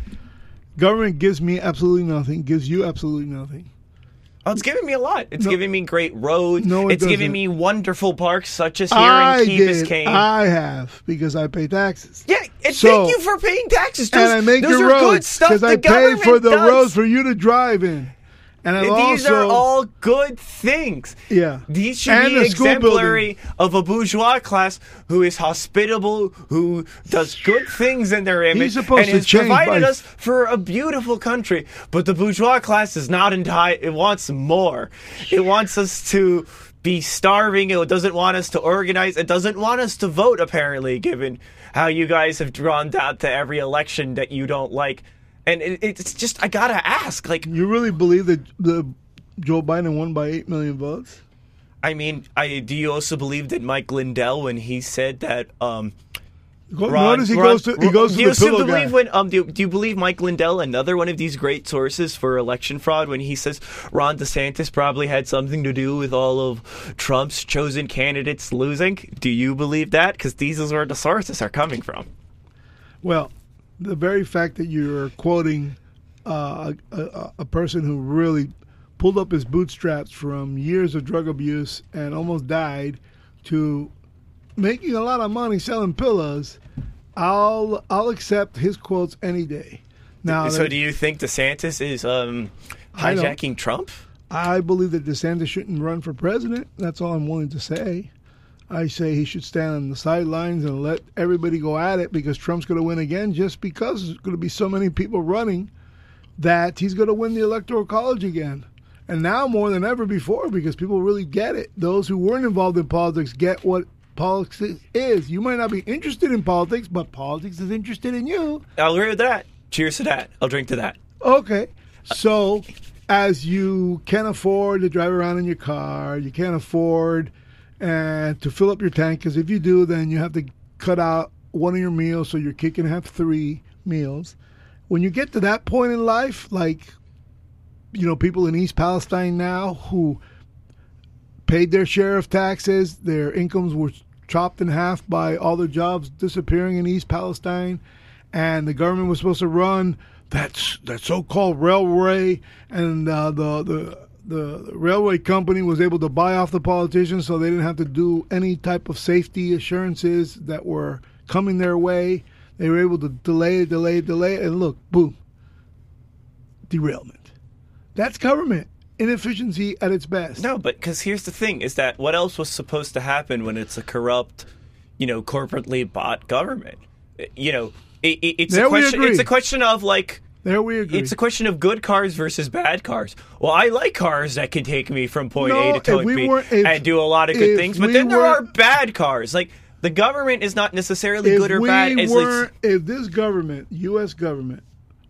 Government gives me absolutely nothing. Gives you absolutely nothing. Oh, it's giving me a lot. It's giving me great roads. No, it it's giving doesn't. me wonderful parks such as here I in Key. Biscayne. I have because I pay taxes. yeah, and So- thank you for paying taxes. Those, and I make those your roads stuff. because the I pay for the does. roads for you to drive in. And I These also are all good things. Yeah. These should And be the exemplary of a bourgeois class who is hospitable, who does good things in their image, and has provided by- us for a beautiful country. But the bourgeois class is not entitled. It wants more. It wants us to be starving. It doesn't want us to organize. It doesn't want us to vote. Apparently, given how you guys have drawn down to every election that you don't like. And it, it's just, I gotta ask, like, you really believe that the Joe Biden won by eight million votes? I mean, I do you also believe that Mike Lindell when he said that um Go- Ron, Notice he Ron- goes to he goes do to you the still pillow believe guy. when um do do you believe Mike Lindell another one of these great sources for election fraud when he says Ron DeSantis probably had something to do with all of Trump's chosen candidates losing? Do you believe that? Because these is where the sources are coming from. Well, the very fact that you're quoting uh, a, a, a person who really pulled up his bootstraps from years of drug abuse and almost died to making a lot of money selling pillows, I'll I'll accept his quotes any day. Now, so do you think DeSantis is um I hijacking Trump? I believe that DeSantis shouldn't run for president. That's all I'm willing to say. I say he should stand on the sidelines and let everybody go at it because Trump's going to win again just because there's going to be so many people running that he's going to win the electoral college again. And now more than ever before because people really get it. Those who weren't involved in politics get what politics is. You might not be interested in politics, but politics is interested in you. I'll agree with that. Cheers to that. I'll drink to that. Okay. So, as you can't afford to drive around in your car, you can't afford and to fill up your tank because if you do, then you have to cut out one of your meals so your kid can have three meals. When you get to that point in life, like you know, people in East Palestine now who paid their share of taxes, their incomes were chopped in half by all the jobs disappearing in East Palestine, and the government was supposed to run that that so-called railway, and uh, the the the railway company was able to buy off the politicians, so they didn't have to do any type of safety assurances that were coming their way. They were able to delay, delay, delay, and look, boom, derailment. That's government inefficiency at its best. No, but because here's the thing: is that what else was supposed to happen when it's a corrupt, you know, corporately bought government? You know, it, it, it's There a question. It's a question of like. There we agree. It's a question of good cars versus bad cars. Well, I like cars that can take me from point No, A to point we B if- and do a lot of good things. But then there are bad cars. Like the government is not necessarily good or we bad. Weren't, if this government, U.S. government,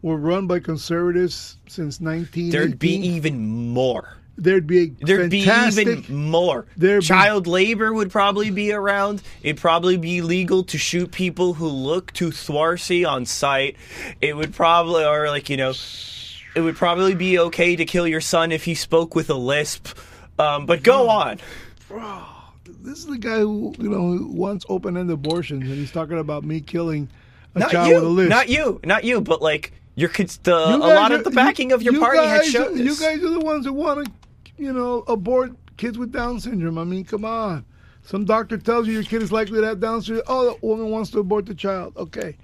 were run by conservatives since 1918, there'd be even more. There'd be There'd fantastic, be even more. There'd be- Child labor would probably be around. It'd probably be legal to shoot people who look too swarsy on sight. It would probably, or like you know, it would probably be okay to kill your son if he spoke with a lisp. Um, but go on. This is the guy who you know who wants open-ended abortions, and he's talking about me killing a Not child with a you, list. not you, not you, but like your kids. The You a lot are- of the backing you- of your you party had shown this. You guys are the ones who want to, you know, abort kids with Down syndrome. I mean, come on. Some doctor tells you your kid is likely to have Down syndrome. Oh, the woman wants to abort the child. Okay.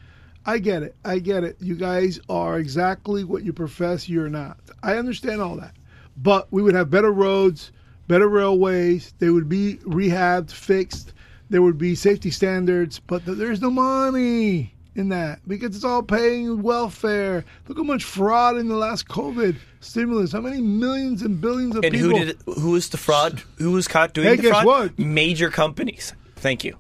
I get it. I get it. You guys are exactly what you profess you're not. I understand all that. But we would have better roads, better railways. They would be rehabbed, fixed. There would be safety standards, but there's no money in that because it's all paying welfare. Look how much fraud in the last COVID stimulus. How many millions and billions of and people? who did? Who was the fraud? Who was caught doing Hey, the guess fraud? what? Major companies. Thank you.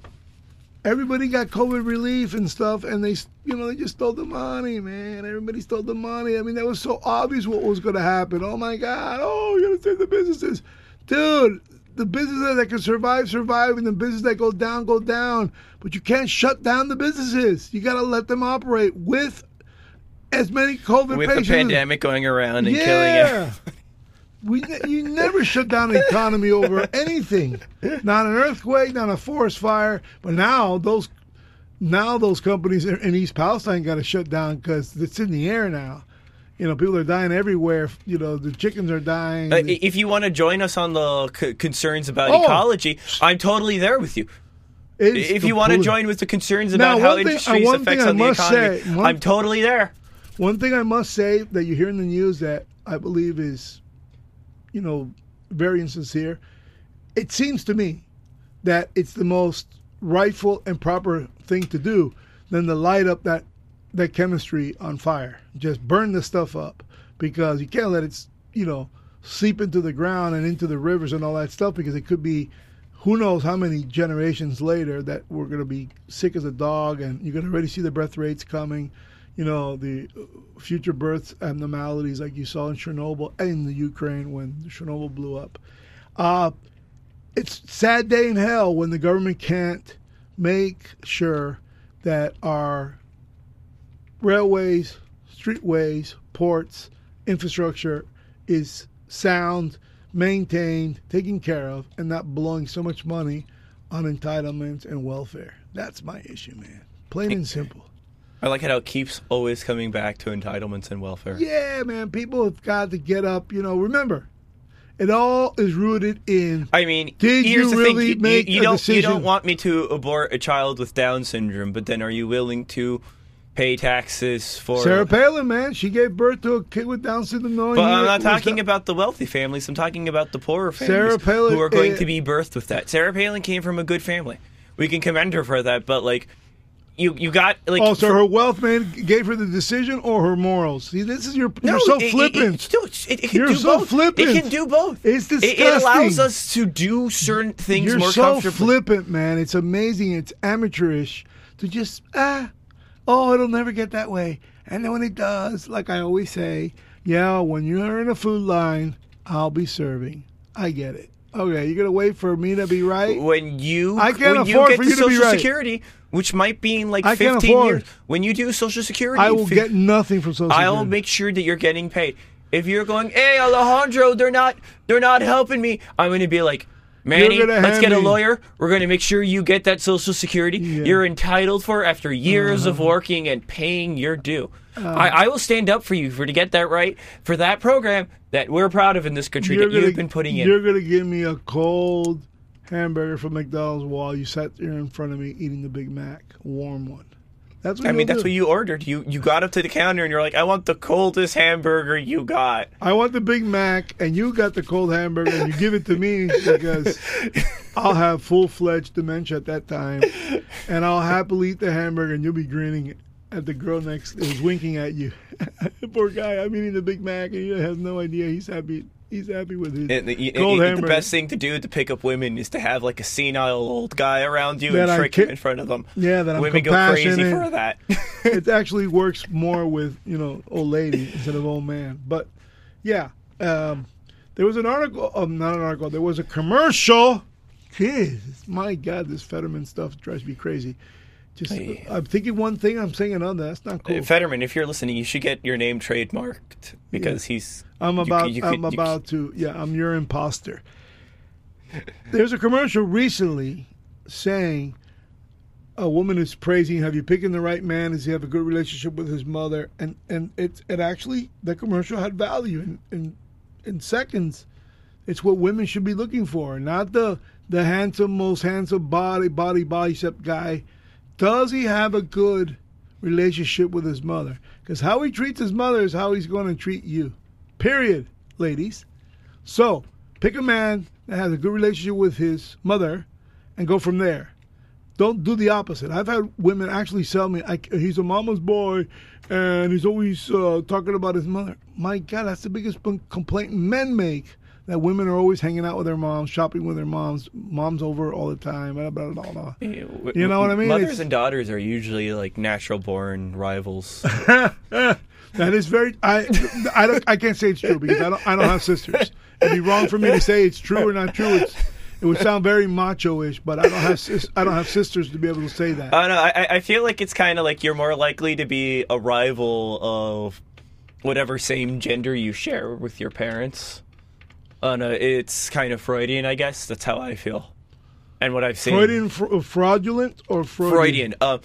everybody got COVID relief and stuff, and they, you know, they just stole the money, man. Everybody stole the money. I mean, that was so obvious what was going to happen. Oh my God! Oh, you're gonna save the businesses, dude. The businesses that can survive, survive, and the businesses that go down, go down. But you can't shut down the businesses. You got to let them operate with as many COVID With the pandemic going around and killing yeah. everyone. <laughs> We, you never shut down the economy over anything. Not an earthquake, not a forest fire. But now those, now those companies in East Palestine got to shut down because it's in the air now. You know, people are dying everywhere. You know, the chickens are dying. Uh, if you want to join us on the c- concerns about Oh. ecology, I'm totally there with you. It's If you want to join with the concerns Now, about how one thing- uh, industry's effects I on the economy, say, one- I'm totally there. One thing I must say that you hear in the news that I believe is, you know, very insincere. It seems to me that it's the most rightful and proper thing to do than to light up that that chemistry on fire. Just burn the stuff up because you can't let it, you know, seep into the ground and into the rivers and all that stuff because it could be who knows how many generations later that we're going to be sick as a dog and going to already see the breath rates coming you know the future birth abnormalities like you saw in chernobyl and in the ukraine when chernobyl blew up uh, it's sad day in hell when the government can't make sure that our railways streetways ports infrastructure is sound maintained taken care of and not blowing so much money on entitlements and welfare that's my issue man plain and simple I like how it keeps always coming back to entitlements and welfare. Yeah, man, people have got to get up. You know, remember, it all is rooted in. I mean, Did here's you the really thing: you, make you, you a don't you don't want me to abort a child with Down syndrome, but then are you willing to pay taxes for? Sarah Palin, man, she gave birth to a kid with Down syndrome. But I'm not talking about the wealthy families. I'm talking about the poorer families Sarah Palin, who are going uh, to be birthed with that. Sarah Palin came from a good family. We can commend her for that, but like, you you got like. Oh, so for- her wealth man gave her the decision or her morals? See, this is your. No, you're so it- flippant. It, it, it, it can You're do so both. flippant. It can do both. It's It- It, allows us to do certain things You're more so comfortably. flippant, man. It's amazing. It's amateurish to just ah, oh, it'll never get that way. And then when it does, like I always say, yeah, when you're in a food line, I'll be serving. I get it. Okay, you're gonna wait for me to be right. when you I can't when you afford get for you to be Social right. Security, which might be in like I can't 15 afford. years, when you do Social Security, I will fi- get nothing from Social security I'll Security. make sure that you're getting paid. If you're going, hey Alejandro, they're not they're not helping me, I'm going to be like. Manny, let's get a lawyer. We're going to make sure you get that Social Security Yeah. Uh-huh. you're entitled for after years of working and paying your due. I, I will stand up for you for to get that right for that program that we're proud of in this country that you've gonna- been putting in. You're gonna give me a cold hamburger from McDonald's while you sat there in front of me eating the Big Mac, warm one. That's what I mean, that's what you ordered. You you got up to the counter and you're like, I want the coldest hamburger you got. I want the Big Mac, and you got the cold hamburger, and you give it to me because <laughs> I'll have full fledged dementia at that time, and I'll happily eat the hamburger, and you'll be grinning at the girl next who's winking at you. <laughs> Poor guy, I'm eating the Big Mac, and he has no idea he's happy. He's happy with his And the, and the best thing to do to pick up women is to have like a senile old guy around you That and trick him in front of them. Yeah, that I'm women go crazy for that. <laughs> it <laughs> actually works more with you know old lady instead of old man. But yeah, um, there was an article. Um, not an article. There was a commercial. Jeez, my God, this Fetterman stuff drives me crazy. Just Hey. I'm thinking one thing, I'm saying another. That's not cool. Fetterman, if you're listening, you should get your name trademarked because he's. I'm about. you I'm you- about to. Yeah, I'm your imposter. There's a commercial recently saying a woman is praising, "Have you picked the right man? Does he have a good relationship with his mother?" And and it it actually the commercial had value in in, in seconds. It's what women should be looking for, not the the handsome, most handsome body, body, bicep guy. Does he have a good relationship with his mother? Because how he treats his mother is how he's going to treat you. Period, ladies. So pick a man that has a good relationship with his mother, and go from there. Don't do the opposite. I've had women actually tell me, "He's a mama's boy, and he's always uh, talking about his mother." My God, that's the biggest complaint men make. That women are always hanging out with their moms, shopping with their moms, moms over all the time. Blah, blah, blah, blah. Eh, you know what I mean? Mothers It's- and daughters are usually like natural born rivals. <laughs> that is very. I I don't. I can't say it's true because I don't. I don't have sisters. It'd be wrong for me to say it's true or not true. It's, it would sound very macho-ish, but I don't have. sis- I don't have sisters to be able to say that. I know. I, I feel like it's kind of like you're more likely to be a rival of whatever same gender you share with your parents. I don't. It's kind of Freudian, I guess. That's how I feel. And what I've seen. Freudian fr- fraudulent or Freudian? Freudian. Uh,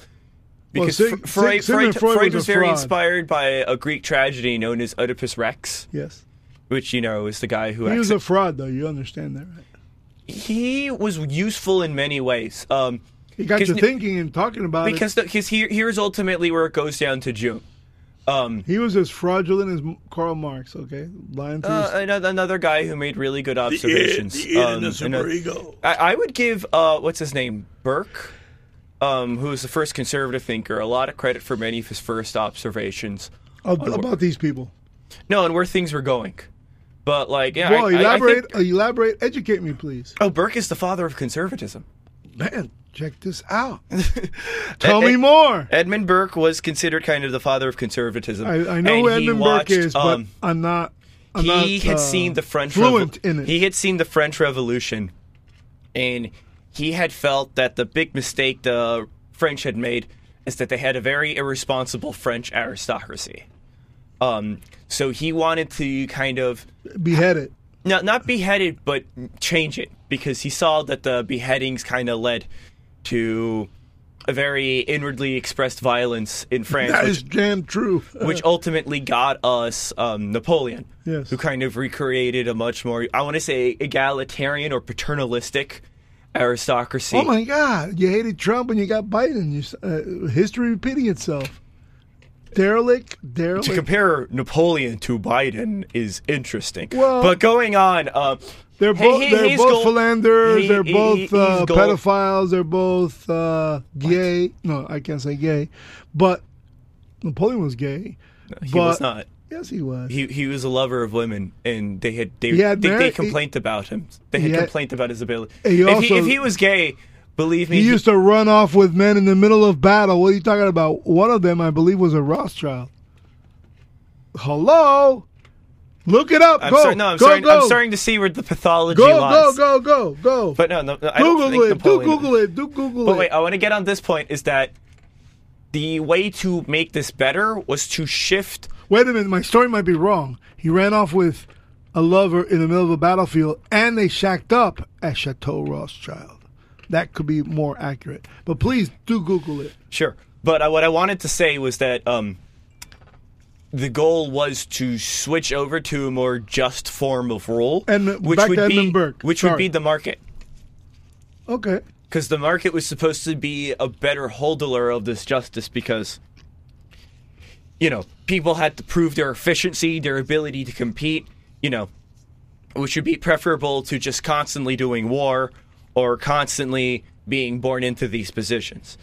Because Sig- Fr- Freud, Sig- Freud, Freud Freud was was very fraud. inspired by a Greek tragedy known as Oedipus Rex, Yes. which you know is the guy who He was a fraud, though. You understand that, right? he was useful in many ways. Um, He got you thinking and talking about it. because because here here's ultimately where it goes down to June. Um, He was as fraudulent as Karl Marx. Okay, lying through. uh, his, another, another guy who made really good observations. the id and the Um, and, uh, superego. I, I would give uh, what's his name Burke, um, who was the first conservative thinker, a lot of credit for many of his first observations. Ab- about these people. No, and where things were going. But like, yeah, Well, I- I- I elaborate. think- uh, elaborate. Educate me, please. oh, Burke is the father of conservatism. Man, check this out. <laughs> Tell Eh, me more. Edmund Burke was considered kind of the father of conservatism. I, I know and who Edmund watched, Burke is, but um, I'm not. I'm he not, had uh, seen the French fluent Revo- in it. He had seen the French Revolution, and he had felt that the big mistake the French had made is that they had a very irresponsible French aristocracy. Um, so he wanted to kind of beheaded. Not not beheaded, but change it because he saw that the beheadings kind of led to a very inwardly expressed violence in France, That which is damn true. which ultimately got us um, Napoleon, Yes. who kind of recreated a much more, I want to say, egalitarian or paternalistic aristocracy. Oh my God! You hated Trump and you got Biden. You, uh, history repeating itself. Derelict, derelict. to compare Napoleon to Biden is interesting. Well- but going on, uh, They're he- both he- they're both gold- philanderers. he- they're he- both uh, pedophiles. They're both uh, gay. No, I can't say gay, but Napoleon was gay. He but, was not. Yes, he was. He he was a lover of women, and they had they He had they, they married- complained about him. They had had- complained about his ability. If, also- he, if he was gay, believe me, he he- used to run off with men in the middle of battle. What are you talking about? One of them, I believe, was a Rothschild. Hello, look it up. I'm go, sorry, no, I'm go, starting. go. I'm starting to see where the pathology lies. Go, go, lies. go, go, go. But no, no, I don't Google think it. Do Google it. Do Google it. But wait, I want to get on this point. Is that the way to make this better was to shift Wait a minute, my story might be wrong. He ran off with a lover in the middle of a battlefield, and they shacked up at Chateau Rothschild. That could be more accurate. But please do Google it. Sure, but uh, what I wanted to say was that um, the goal was to switch over to a more just form of rule, And, uh, which would be which would be the market, Okay. because the market was supposed to be a better holder of this justice because. You know, people had to prove their efficiency, their ability to compete. You know, which would be preferable to just constantly doing war or constantly being born into these positions.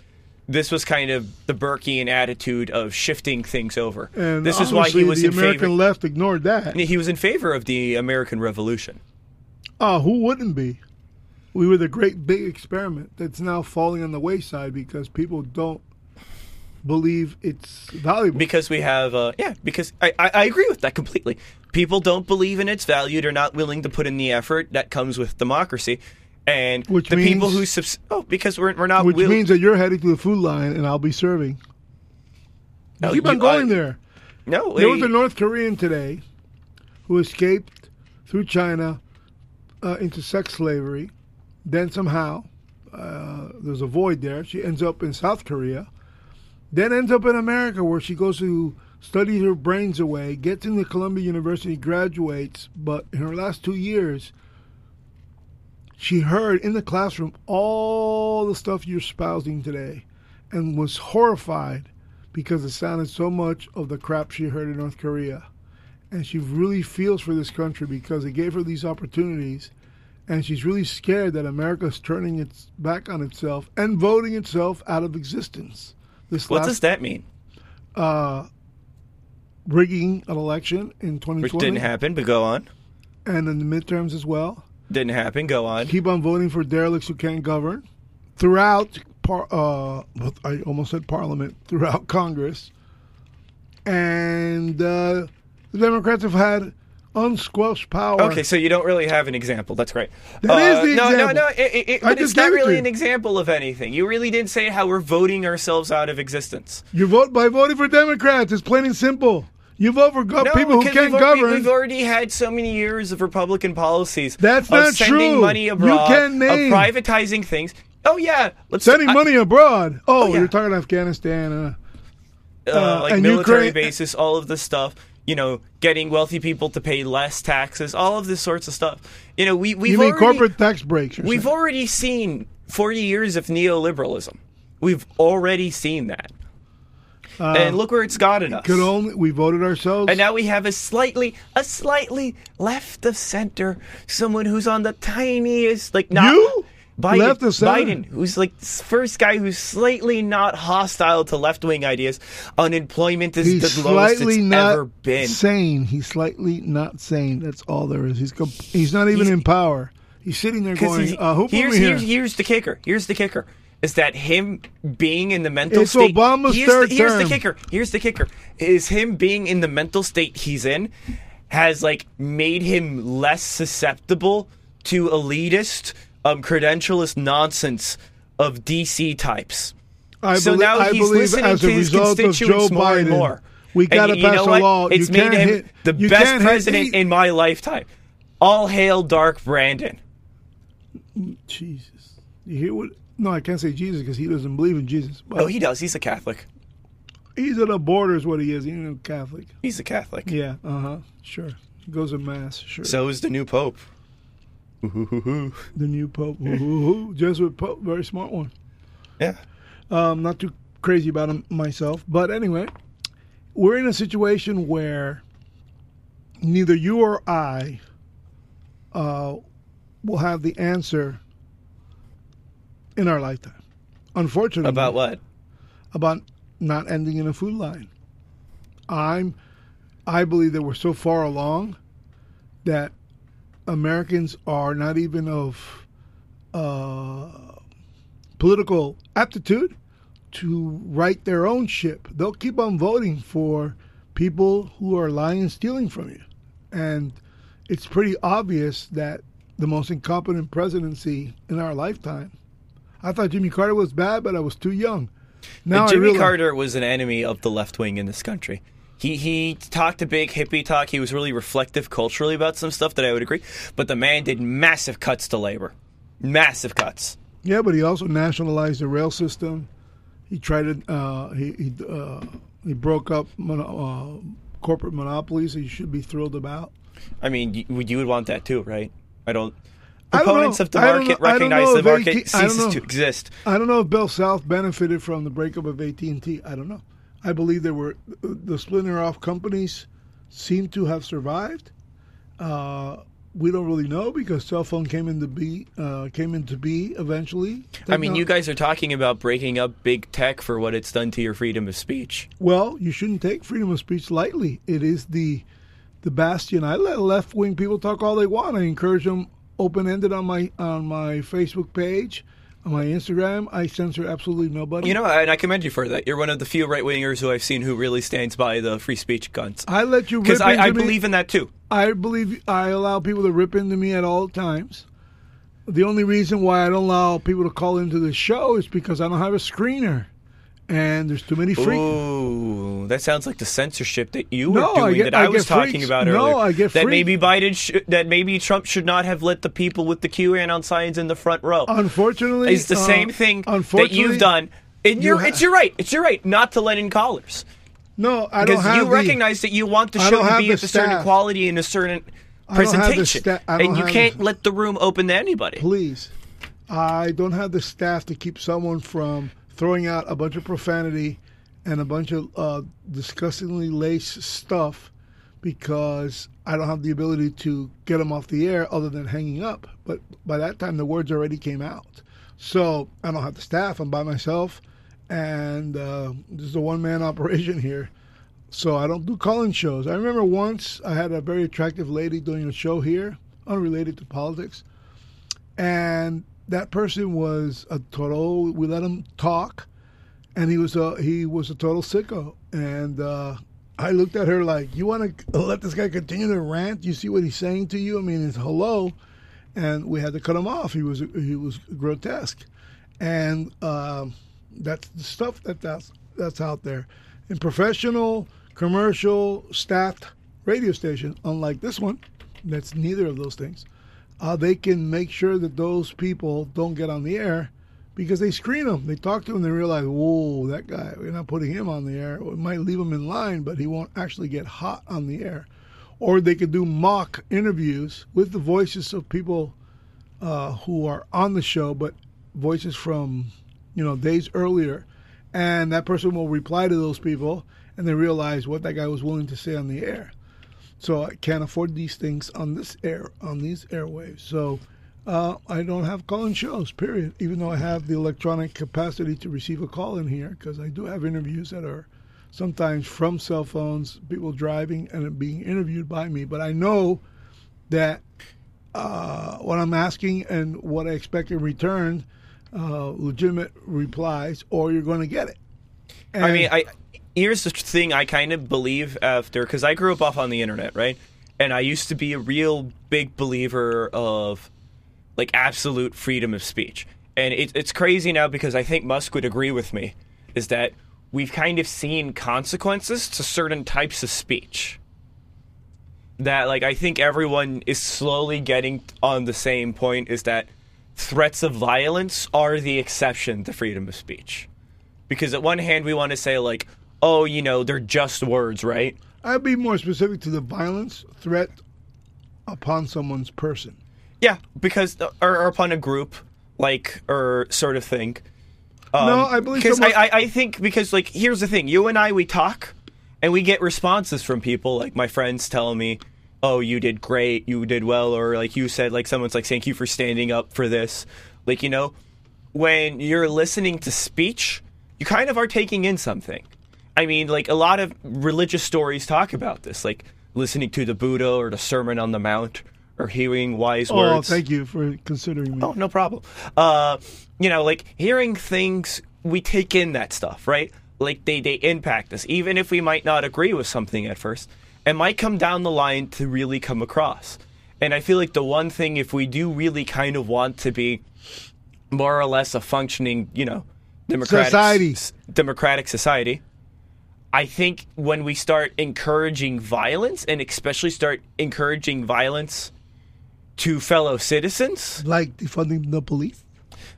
This was kind of the Burkean attitude of shifting things over. And this is why he was the in American favor. left ignored that. he was in favor of the American Revolution. Oh, who wouldn't be? We were the great big experiment that's now falling on the wayside because people don't believe it's valuable. Because we have, uh, yeah, because I, I, I agree with that completely. People don't believe in its value. They're not willing to put in the effort that comes with democracy. And Which the people who, subs- oh, because we're, we're not which will- means that you're heading to the food line and I'll be serving. No, Keep you- on going there. No, There was a North Korean today who escaped through China uh, into sex slavery. Then somehow uh, there's a void there. She ends up in South Korea. Then ends up in America where she goes to study her brains away, gets into Columbia University, graduates. But in her last two years, she heard in the classroom all the stuff you're espousing today and was horrified because it sounded so much of the crap she heard in North Korea. And she really feels for this country because it gave her these opportunities. And she's really scared that America's turning its back on itself and voting itself out of existence. This what last does that mean? uh, rigging an election in 2020 Which didn't happen, but go on. and in the midterms as well. Didn't happen. Go on. Keep on voting for derelicts who can't govern throughout. Par- uh, I almost said Parliament throughout <laughs> Congress, and uh, the Democrats have had unsquelched power. Okay, so you don't really have an example. That's great. That is the no, example. no, no, it, it, it- but it's not gave it really an example of anything. You really didn't say how we're voting ourselves out of existence. You vote by voting for Democrats. It's plain and simple. You vote for go- No, people who can't we've already, govern. we've already had so many years of Republican policies. That's not sending true. money You abroad, can name- of privatizing things. Oh yeah, let's Sending I- money abroad. Oh, yeah. you're talking Afghanistan. Uh, uh, uh, like and military Ukraine- basis, all of this stuff. You know, getting wealthy people to pay less taxes, all of this sorts of stuff. You know, we we've you mean already, corporate tax breaks? We've saying. already seen 40 years of neoliberalism. We've already seen that. And look where it's gotten us. Uh, Could only we voted ourselves. And now we have a slightly, a slightly left of center, someone who's on the tiniest, like not You? Biden, Left of center? Biden, who's like first guy who's slightly not hostile to left wing ideas. Unemployment is He's the lowest it's slightly not ever been. sane. He's slightly not sane. That's all there is. He's com- he's not even He's- in power. He's sitting there going, he's- uh, "Who put here's, me here?" here's here's the kicker. Here's the kicker. Is that him being in the mental It's state? Obama's here's third the, here's term. the kicker. Here's the kicker. Is him being in the mental state he's in has like made him less susceptible to elitist, um, credentialist nonsense of DC types. I so now I he's believe listening as to a his constituents Joe more Biden, and more. we got to you pass know a law. It's you made him hit, the best president in my lifetime. All hail Dark Brandon. Jesus, you hear what? No, I can't say Jesus because he doesn't believe in Jesus. But Oh, he does. He's a Catholic. he's at the border, is what he is. He's a Catholic. He's a Catholic. Yeah, uh huh. Sure, he goes to mass. Sure. So is the new pope. the new pope. Jesuit pope, very smart one. Yeah. Um, not too crazy about him myself, but anyway, we're in a situation where neither you or I uh, will have the answer in our lifetime. Unfortunately, About what? about not ending in a food line. I'm, I believe that we're so far along that Americans are not even of uh, political aptitude to right their own ship. They'll keep on voting for people who are lying and stealing from you. And it's pretty obvious that the most incompetent presidency in our lifetime. I thought Jimmy Carter was bad, but I was too young. Now Jimmy realize- Carter was an enemy of the left wing in this country. He he talked a big hippie talk. He was really reflective culturally about some stuff that I would agree. But the man did massive cuts to labor, massive cuts. Yeah, but he also nationalized the rail system. He tried to uh, he he, uh, he broke up mono, uh, corporate monopolies. He should be thrilled about. I mean, you, you would want that too, right? I don't. Proponents of the market know- I don't recognize the market AT ceases to exist. I don't know if Bell South benefited from the breakup of AT and T. I don't know. I believe there were the splinter off companies seem to have survived. Uh, we don't really know because cell phone came into be uh, came into be eventually. I mean, you guys are talking about breaking up big tech for what it's done to your freedom of speech. Well, you shouldn't take freedom of speech lightly. It is the the bastion. I let left wing people talk all they want. I encourage them open ended on my on my Facebook page, on my Instagram. I censor absolutely nobody. You know, and I commend you for that. You're one of the few right wingers who I've seen who really stands by the free speech guns. I let you Because I, I believe in that too. I believe I allow people to rip into me at all times. The only reason why I don't allow people to call into the show is because I don't have a screener, and there's too many freaks. Ooh, that sounds like the censorship that you were No, I doing get- that I, I was talking freaks. about No, earlier. I get that freaks. maybe Biden, sh- that maybe Trump should not have let the people with the QAnon signs in the front row. Unfortunately, It's the uh, same thing that you've done. And you you're, ha- it's your right. It's your right not to let in callers No, I don't because have you the, recognize that you want the show to be at a certain quality and a certain I don't have the presentation, sta- I and you can't the- let the room open to anybody. please. I don't have the staff to keep someone from throwing out a bunch of profanity and a bunch of uh, disgustingly laced stuff because I don't have the ability to get them off the air other than hanging up. But by that time, the words already came out. So I don't have the staff. I'm by myself, and uh, this is a one man <laughs> operation here. So I don't do call-in shows. I remember once I had a very attractive lady doing a show here, unrelated to politics, and that person was a total. We let him talk, and he was a he was a total sicko. And uh, I looked at her like, "You want to let this guy continue to rant? You see what he's saying to you? I mean, it's hello." And we had to cut him off. He was he was grotesque, and um, that's the stuff that that's that's out there. In professional, commercial, staffed radio station. unlike this one, that's neither of those things. Uh, they can make sure that those people don't get on the air because they screen them. They talk to them. They realize, whoa, that guy. We're not putting him on the air. We might leave him in line, but he won't actually get hot on the air. Or they could do mock interviews with the voices of people uh, who are on the show, but voices from you know days earlier, and that person will reply to those people, and they realize what that guy was willing to say on the air. So I can't afford these things on this air on these airwaves. So uh, I don't have call-in shows. Period. Even though I have the electronic capacity to receive a call in here, because I do have interviews that are sometimes from cell phones, people driving and being interviewed by me. But I know that uh, what I'm asking and what I expect in return, uh, legitimate replies, or you're going to get it. And I mean, I here's the thing I kind of believe after because I grew up off on the internet, right? And I used to be a real big believer of like absolute freedom of speech. And it, it's crazy now because I think Musk would agree with me is that we've kind of seen consequences to certain types of speech. That like I think everyone is slowly getting on the same point is that threats of violence are the exception to freedom of speech. Because at one hand we want to say like, oh, you know, they're just words, right? I'd be more specific to the violence threat upon someone's person. Yeah, because or, or upon a group, like or sort of thing. Um, No, I believe because someone- I, I I think because like here's the thing, you and I we talk, and we get responses from people like my friends telling me, "Oh, you did great, you did well," or like you said, like someone's like, "Thank you for standing up for this." Like you know, when you're listening to speech, you kind of are taking in something. I mean, like a lot of religious stories talk about this, like listening to the Buddha or the Sermon on the Mount or hearing wise Oh, words. Oh, thank you for considering me. Oh, no problem. Uh, you know, like hearing things, we take in that stuff, right? Like they, they impact us, even if we might not agree with something at first. It might come down the line to really come across. And I feel like the one thing, if we do really kind of want to be more or less a functioning, you know, democratic Society. democratic society, I think when we start encouraging violence, and especially start encouraging violence to fellow citizens, Like defunding the police.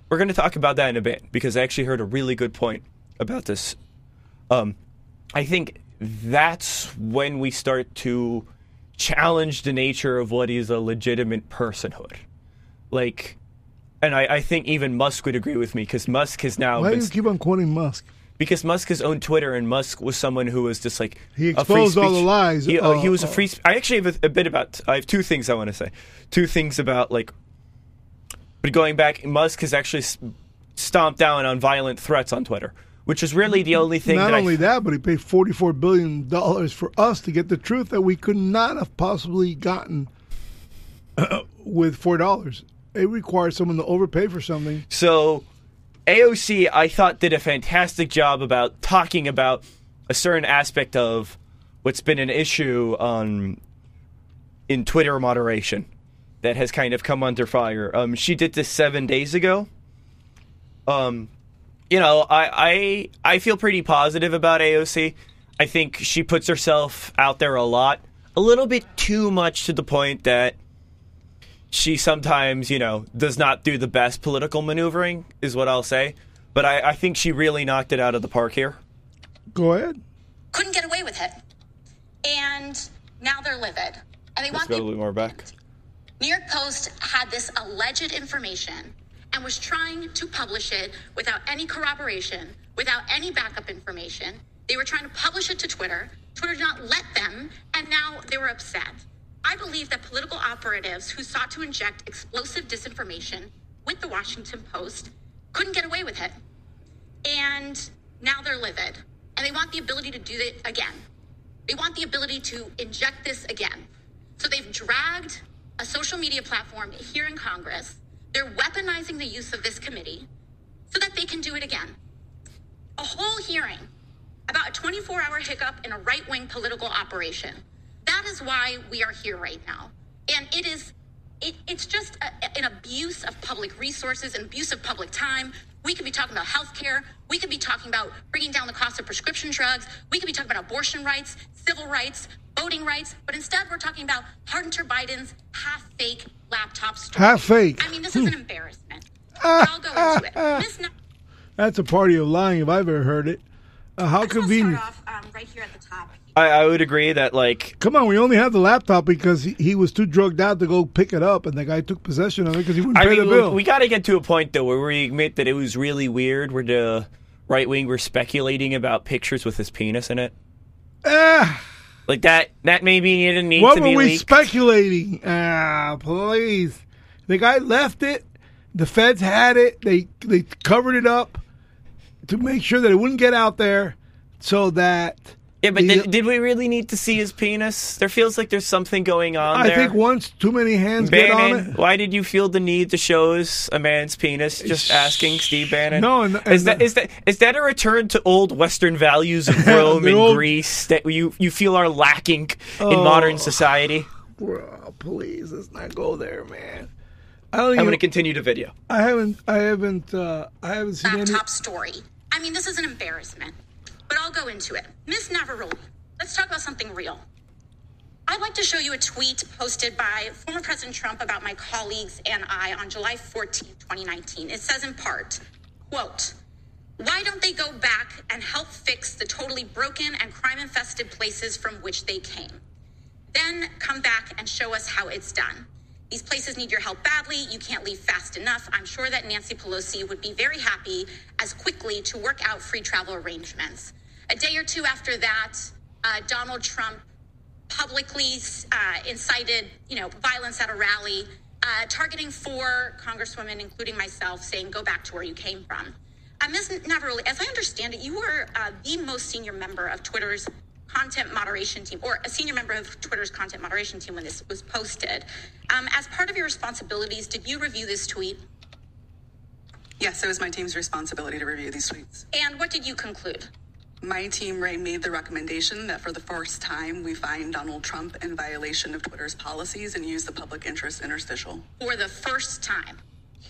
we're going to talk about that in a bit because I actually heard a really good point about this. Um, I think that's when we start to challenge the nature of what is a legitimate personhood. Like, and I, I think even Musk would agree with me because Musk has now Why do you keep on quoting Musk? Because Musk has owned Twitter, and Musk was someone who was just like He a free exposed all the lies. He, uh, he Uh, was a uh, free. Sp- I actually have a, a bit about. I have two things I want to say. Two things about like. But going back, Musk has actually stomped down on violent threats on Twitter, which is really the only thing. Not that only I, that, but he paid forty-four billion dollars for us to get the truth that we could not have possibly gotten with four dollars. It requires someone to overpay for something. So, AOC, I thought, did a fantastic job about talking about a certain aspect of what's been an issue on in Twitter moderation that has kind of come under fire. Um, she did this seven days ago. Um, you know, I, I I feel pretty positive about AOC. I think she puts herself out there a lot, a little bit too much to the point that she sometimes, you know, does not do the best political maneuvering, is what I'll say. But I, I think she really knocked it out of the park here. Go ahead. couldn't get away with it. And now they're livid. And they want Go a little more back. New York Post had this alleged information and was trying to publish it without any corroboration, without any backup information. They were trying to publish it to Twitter. Twitter did not let them, and now they were upset. I believe that political operatives who sought to inject explosive disinformation with the Washington Post couldn't get away with it. And now they're livid. And they want the ability to do it again. They want the ability to inject this again. So they've dragged a social media platform here in Congress. They're weaponizing the use of this committee so that they can do it again. A whole hearing about a 24 hour hiccup in a right wing political operation. That is why we are here right now. And it is, it, it's just a, an abuse of public resources, an abuse of public time. We could be talking about healthcare. We could be talking about bringing down the cost of prescription drugs. We could be talking about abortion rights, civil rights, voting rights. But instead, we're talking about Hunter Biden's half fake laptop story. Half fake. I mean, this is an embarrassment. I'll go into it. <laughs> Miss That's a party of lying if I've ever heard it. Uh, how convenient. Start off um, right here at the top. I, I would agree that like Come on, we only have the laptop because he, he was too drugged out to go pick it up, and the guy took possession of it because he wouldn't I pay mean, the we, bill. we got to get to a point though where we admit that it was really weird where the right wing were speculating about pictures with his penis in it. Ah, Like that that maybe he didn't need what to were be we leaked. speculating? Ah, please. The guy left it. The feds had it. They they covered it up to make sure that it wouldn't get out there, so that yeah, but the- did, did we really need to see his penis? There feels like there's something going on I there. think once too many hands get on it. why did you feel the need to show us a man's penis? Just asking Steve Bannon. No, and- and is that the- is that is that a return to old Western values of <laughs> Rome and old- Greece that you you feel are lacking in Oh. modern society? Bro, please, let's not go there, man. I don't I'm going to continue the video. I haven't. I haven't. Uh, I haven't seen any. Laptop story. I mean, this is an embarrassment, but I'll go into it. Miss Navaroli, let's talk about something real. I'd like to show you a tweet posted by former President Trump about my colleagues and I on July 14, 2019. It says in part, quote, why don't they go back and help fix the totally broken and crime infested places from which they came? Then come back and show us how it's done. These places need your help badly. You can't leave fast enough. I'm sure that Nancy Pelosi would be very happy as quickly to work out free travel arrangements. A day or two after that, uh, Donald Trump publicly uh, incited, you know, violence at a rally, uh, targeting four congresswomen, including myself, saying, "Go back to where you came from." Uh, Ms. Navaroli, as I understand it, you were uh, the most senior member of Twitter's content moderation team, or a senior member of Twitter's content moderation team when this was posted. Um, as part of your responsibilities, did you review this tweet? Yes, it was my team's responsibility to review these tweets. And what did you conclude? My team Ray made the recommendation that for the first time we find Donald Trump in violation of Twitter's policies and use the public interest interstitial. For the first time.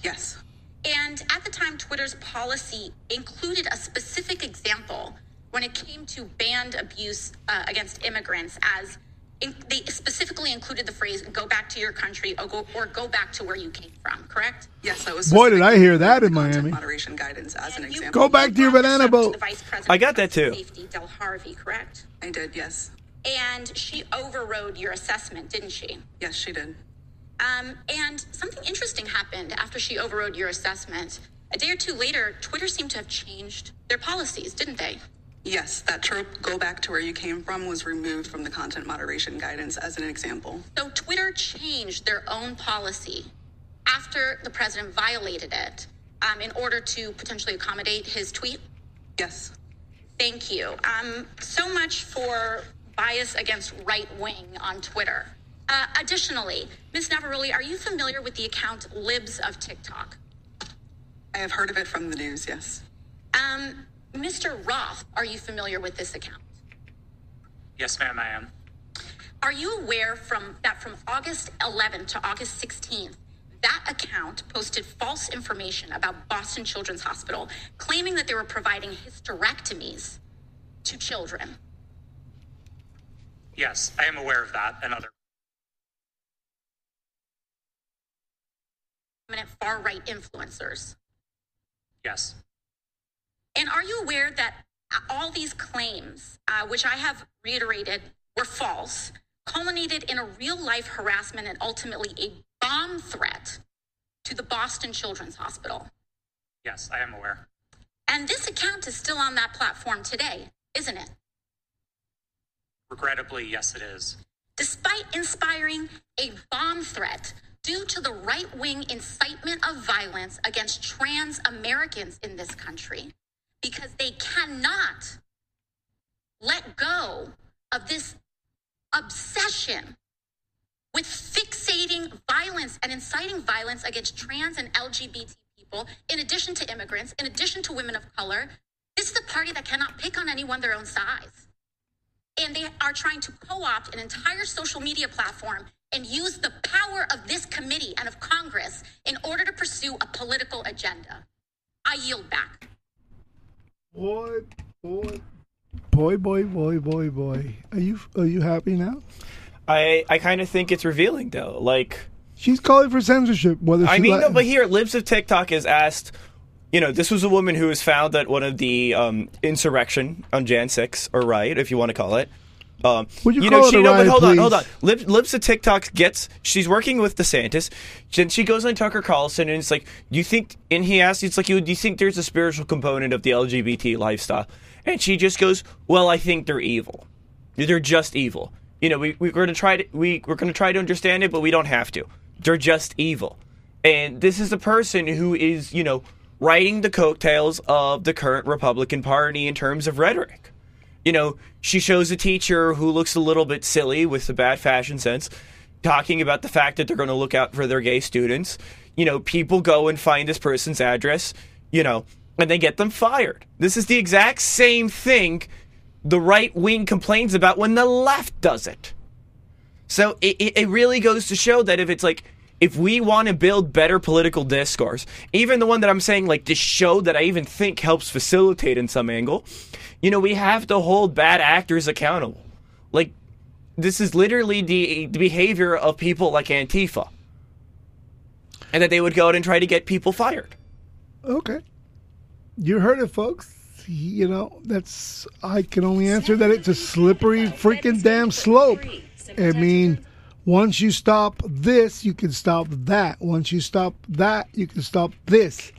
Yes. And at the time, Twitter's policy included a specific example when it came to banned abuse uh, against immigrants, as they specifically included the phrase "go back to your country" or go, or "go back to where you came from." Correct? Yes, that was Boy, did I hear that in Miami. Moderation guidance as an And you- example. Go back to your banana boat. the Vice President I got that too. Safety, Del Harvey, correct? I did, yes. And she overrode your assessment, didn't she? Yes, she did. Um, and something interesting happened after she overrode your assessment. A day or two later, Twitter seemed to have changed their policies, didn't they? Yes, that trope, go back to where you came from, was removed from the content moderation guidance as an example. So Twitter changed their own policy after the president violated it um, in order to potentially accommodate his tweet. Yes. Thank you. Um, so much for bias against right wing on Twitter. Uh, additionally, Ms. Navaroli, are you familiar with the account Libs of TikTok? I have heard of it from the news, yes. Um, Mr. Roth, are you familiar with this account? Yes, ma'am, I am. Are you aware from that from August 11th to August 16th, that account posted false information about Boston Children's Hospital, claiming that they were providing hysterectomies to children? Yes, I am aware of that and other. Prominent far right influencers. Yes. And are you aware that all these claims, uh, which I have reiterated were false, culminated in a real life harassment and ultimately a bomb threat to the Boston Children's Hospital? Yes, I am aware. And this account is still on that platform today, isn't it? Regrettably, yes, it is. Despite inspiring a bomb threat due to the right wing incitement of violence against trans Americans in this country, because they cannot let go of this obsession with fixating violence and inciting violence against trans and LGBT people, in addition to immigrants, in addition to women of color. This is a party that cannot pick on anyone their own size. And they are trying to co opt an entire social media platform and use the power of this committee and of Congress in order to pursue a political agenda. I yield back. Boy, boy, boy, boy, boy, boy, boy. Are you are you happy now? I I kind of think it's revealing though. Like She's calling for censorship. Whether I mean, li- no, but here, Libs of TikTok is asked. You know, this was a woman who was found at one of the um, insurrection on Jan 6, or riot, if you want to call it. Um, Would you know, call it she, no, but riot, hold on, hold on. please? Lib, Libs of TikTok gets. She's working with DeSantis. Then she goes on Tucker Carlson, and it's like, do you think? And he asks, it's like, you do you think there's a spiritual component of the LGBT lifestyle? And she just goes, well, I think they're evil. They're just evil. You know, we, we're going to try to we we're going to try to understand it, but we don't have to. They're just evil. And this is a person who is, you know, riding the coattails of the current Republican Party in terms of rhetoric. You know, she shows a teacher who looks a little bit silly with the bad fashion sense, talking about the fact that they're going to look out for their gay students. You know, people go and find this person's address, you know, and they get them fired. This is the exact same thing the right wing complains about when the left does it. So it, it, really goes to show that if it's like, if we want to build better political discourse, even the one that I'm saying, like this show that I even think helps facilitate in some angle, you know, we have to hold bad actors accountable. Like, this is literally the, the behavior of people like Antifa. And that they would go out and try to get people fired. Okay. You heard it, folks. You know, that's I can only answer that it's a slippery freaking damn slope. I mean, once you stop this, you can stop that. Once you stop that, you can stop this.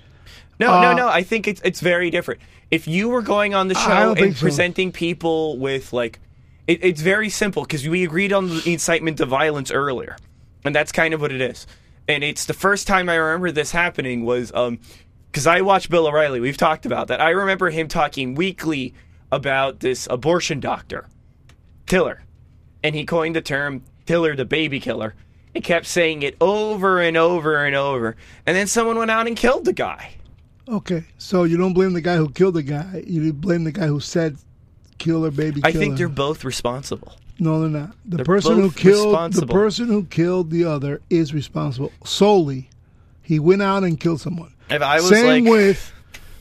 No, Uh, no, no. I think it's it's very different. If you were going on the show and so. presenting people with like, it, it's very simple because we agreed on the incitement to violence earlier, and that's kind of what it is. And it's the first time I remember this happening was um because I watched Bill O'Reilly. We've talked about that. I remember him talking weekly about this abortion doctor, Tiller, and he coined the term Tiller the baby killer. He kept saying it over and over and over, and then someone went out and killed the guy. Okay, so you don't blame the guy who killed the guy. You blame the guy who said kill her baby. I think her. they're both responsible. No, they're not. The They're person who killed the person who killed the other is responsible solely. He went out and killed someone. If I was same like, with,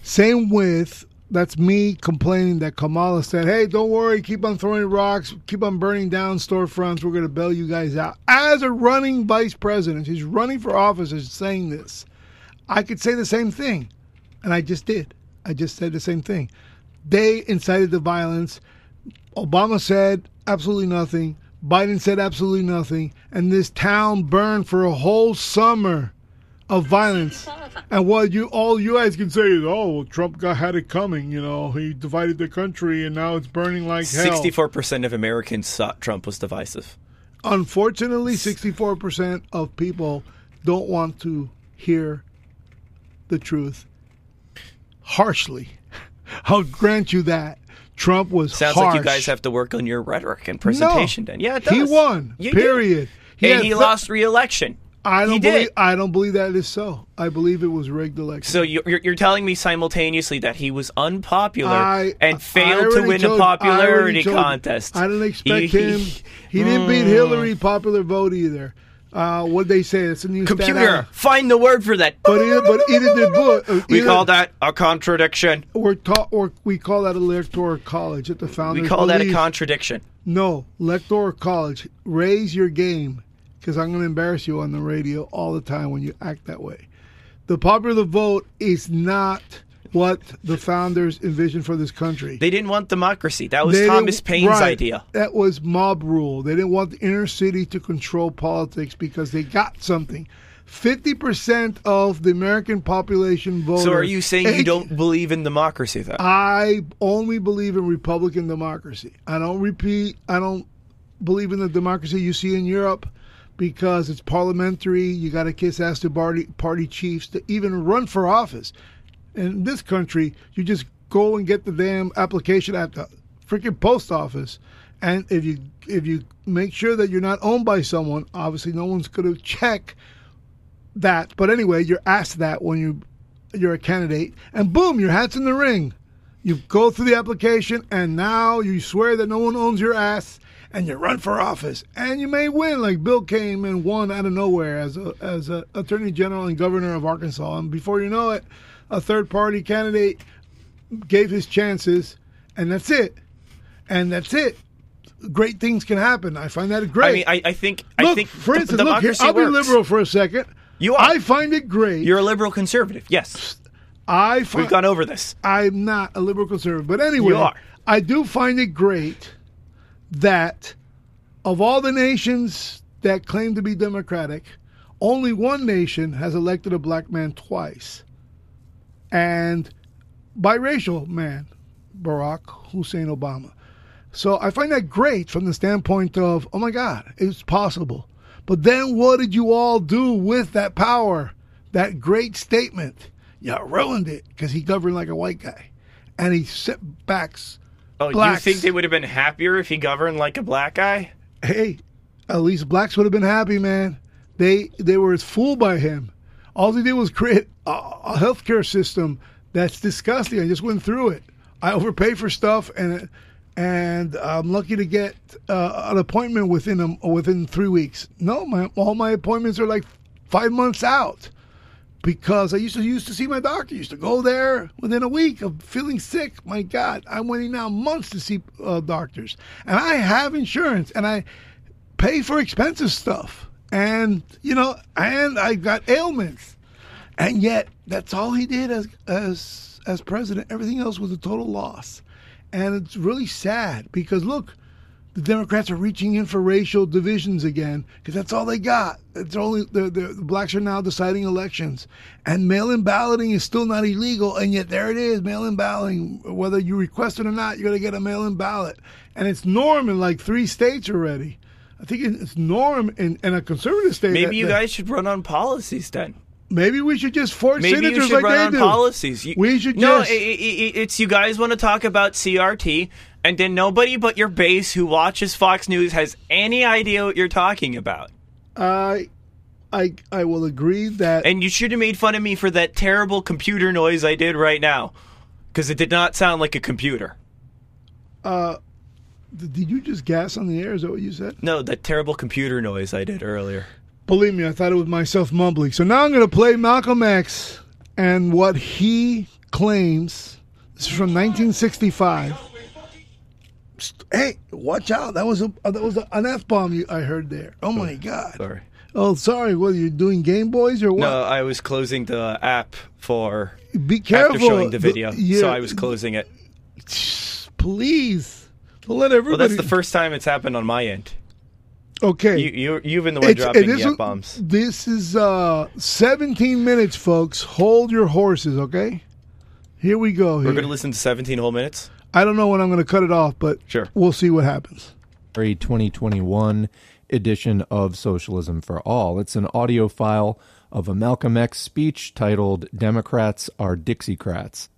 same with. That's me complaining that Kamala said, "Hey, don't worry, keep on throwing rocks, keep on burning down storefronts. We're going to bail you guys out." As a running vice president, she's running for office, is saying this. I could say the same thing, and I just did. I just said the same thing. They incited the violence. Obama said absolutely nothing. Biden said absolutely nothing. And this town burned for a whole summer of violence. <laughs> And what you all you guys can say is, oh, well, Trump got had it coming. You know, he divided the country, and now it's burning like hell. sixty-four percent of Americans thought Trump was divisive. Unfortunately, sixty-four percent of people don't want to hear the truth harshly. I'll grant you that. Trump was Sounds harsh. like you guys have to work on your rhetoric and presentation. No. then, yeah, it He won, You do. period. He and he th- lost re-election. I don't he believe. did. I don't believe that is so. I believe it was rigged election. So you- you're, you're telling me simultaneously that he was unpopular I- and failed to win told- a I popularity you. contest. I didn't expect He- him. He didn't mm. beat Hillary popular vote either. Uh, what they say? It's a new stat Computer, out. find the word for that. But either, but either did Bush. uh, we call that a contradiction. We're taught, or we call that a electoral college at the founders. We call that a contradiction. No, electoral college. Raise your game, because I'm going to embarrass you on the radio all the time when you act that way. The popular vote is not what the founders envisioned for this country. They didn't want democracy. That was They Thomas Paine's right. idea. That was mob rule. They didn't want the inner city to control politics because they got something. Fifty percent of the American population voted. So are you saying you don't believe in democracy then? I only believe in Republican democracy. I don't repeat. I don't believe in the democracy you see in Europe because it's parliamentary. You got to kiss ass to party party chiefs to even run for office. In this country, you just go and get the damn application at the freaking post office, and if you if you make sure that you're not owned by someone, obviously no one's going to check that. But anyway, you're asked that when you you're a candidate, and boom, your hat's in the ring. You go through the application, and now you swear that no one owns your ass, and you run for office, and you may win. Like Bill came and won out of nowhere as a as a attorney general and governor of Arkansas, and before you know it, a third party candidate gave his chances, and that's it, and that's it. great things can happen. I find that great. I mean, I, I think I look, think for instance, look here, I'll be liberal for a second. You are. I find it great. You're a liberal conservative. Yes, I find, we've gone over this. I'm not a liberal conservative, but anyway, You are. I do find it great that of all the nations that claim to be democratic, only one nation has elected a black man twice, and biracial man, Barack Hussein Obama. So I find that great from the standpoint of, oh my God, it's possible. But then what did you all do with that power? That great statement. You ruined it because he governed like a white guy. And he set backs. Oh, blacks. you think they would have been happier if he governed like a black guy? Hey, at least blacks would have been happy, man. They they were fooled by him. All they did was create a, a healthcare system that's disgusting. I just went through it. I overpay for stuff, and and I'm lucky to get uh, an appointment within a, within three weeks. No, my all my appointments are like five months out because I used to used to see my doctor. Used to go there within a week of feeling sick. My God, I'm waiting now months to see uh, doctors, and I have insurance, and I pay for expensive stuff, and you know, and I got ailments, and yet that's all he did as as as president. Everything else was a total loss, and it's really sad because look. The Democrats are reaching in for racial divisions again because that's all they got. It's only the, the, the blacks are now deciding elections, and mail-in balloting is still not illegal, and yet there it is, mail-in balloting. Whether you request it or not, you're to get a mail-in ballot, and it's norm in like three states already. I think it's norm in, in a conservative state. Maybe that- you that- guys should run on policies then. Maybe we should just force Maybe you should like run they on do. policies. You- we should no. just i- i- i- it's you guys want to talk about CRT, and then nobody but your base who watches Fox News has any idea what you're talking about. I, I, I will agree that. And you should have made fun of me for that terrible computer noise I did right now, because it did not sound like a computer. Uh, did you just gas on the air? Is that what you said? No, that terrible computer noise I did earlier. Believe me, I thought it was myself mumbling. So now I'm going to play Malcolm X and what he claims. This is from 1965. Hey, watch out! That was a uh, that was a, an f bomb I heard there. Oh my god! Sorry. Oh, sorry. What are you doing? Game Boys or what? No, I was closing the app for Be careful. after showing the The- video, yeah, so I was closing it. Please, don't let everybody. Well, that's the first time it's happened on my end. Okay. You, you you've been the one It's- dropping and this the is- bombs. This is uh, 17 minutes, folks. Hold your horses, okay? Here we go. We're going to listen to 17 whole minutes. I don't know when I'm going to cut it off, but Sure. we'll see what happens. a 2021 edition of Socialism for All. It's an audio file of a Malcolm X speech titled Democrats Are Dixiecrats.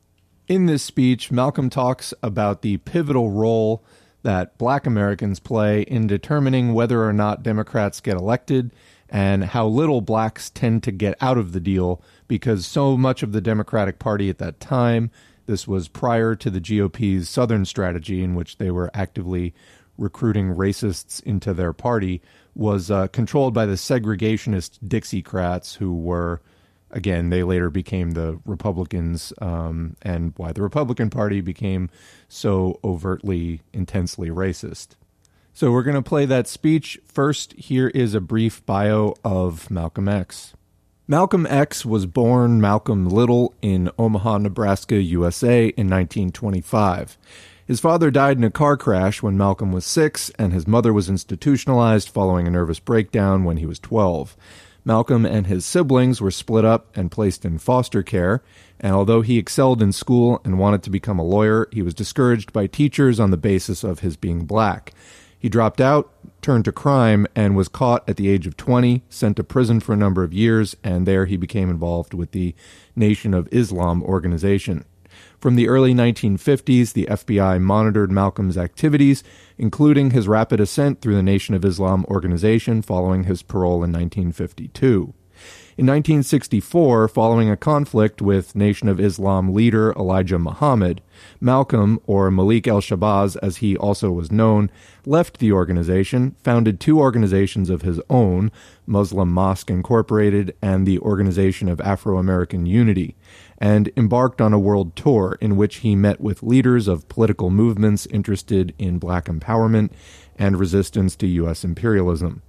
In this speech, Malcolm talks about the pivotal role that black Americans play in determining whether or not Democrats get elected and how little blacks tend to get out of the deal because so much of the Democratic Party at that time, this was prior to the GOP's Southern strategy in which they were actively recruiting racists into their party, was uh, controlled by the segregationist Dixiecrats who were again, they later became the Republicans, um, and why the Republican Party became so overtly, intensely racist. So we're going to play that speech. First, here is a brief bio of Malcolm X. Malcolm X was born Malcolm Little in Omaha, Nebraska, USA in 1925. His father died in a car crash when Malcolm was six, and his mother was institutionalized following a nervous breakdown when he was 12. Malcolm and his siblings were split up and placed in foster care, and although he excelled in school and wanted to become a lawyer, he was discouraged by teachers on the basis of his being black. He dropped out, turned to crime, and was caught at the age of 20, sent to prison for a number of years, and there he became involved with the Nation of Islam organization. From the early 1950s, the FBI monitored Malcolm's activities, including his rapid ascent through the Nation of Islam organization following his parole in 1952. In 1964, following a conflict with Nation of Islam leader Elijah Muhammad, Malcolm, or Malik el Shabazz as he also was known, left the organization, founded two organizations of his own, Muslim Mosque Incorporated and the Organization of Afro American Unity, and embarked on a world tour in which he met with leaders of political movements interested in black empowerment and resistance to U.S. imperialism.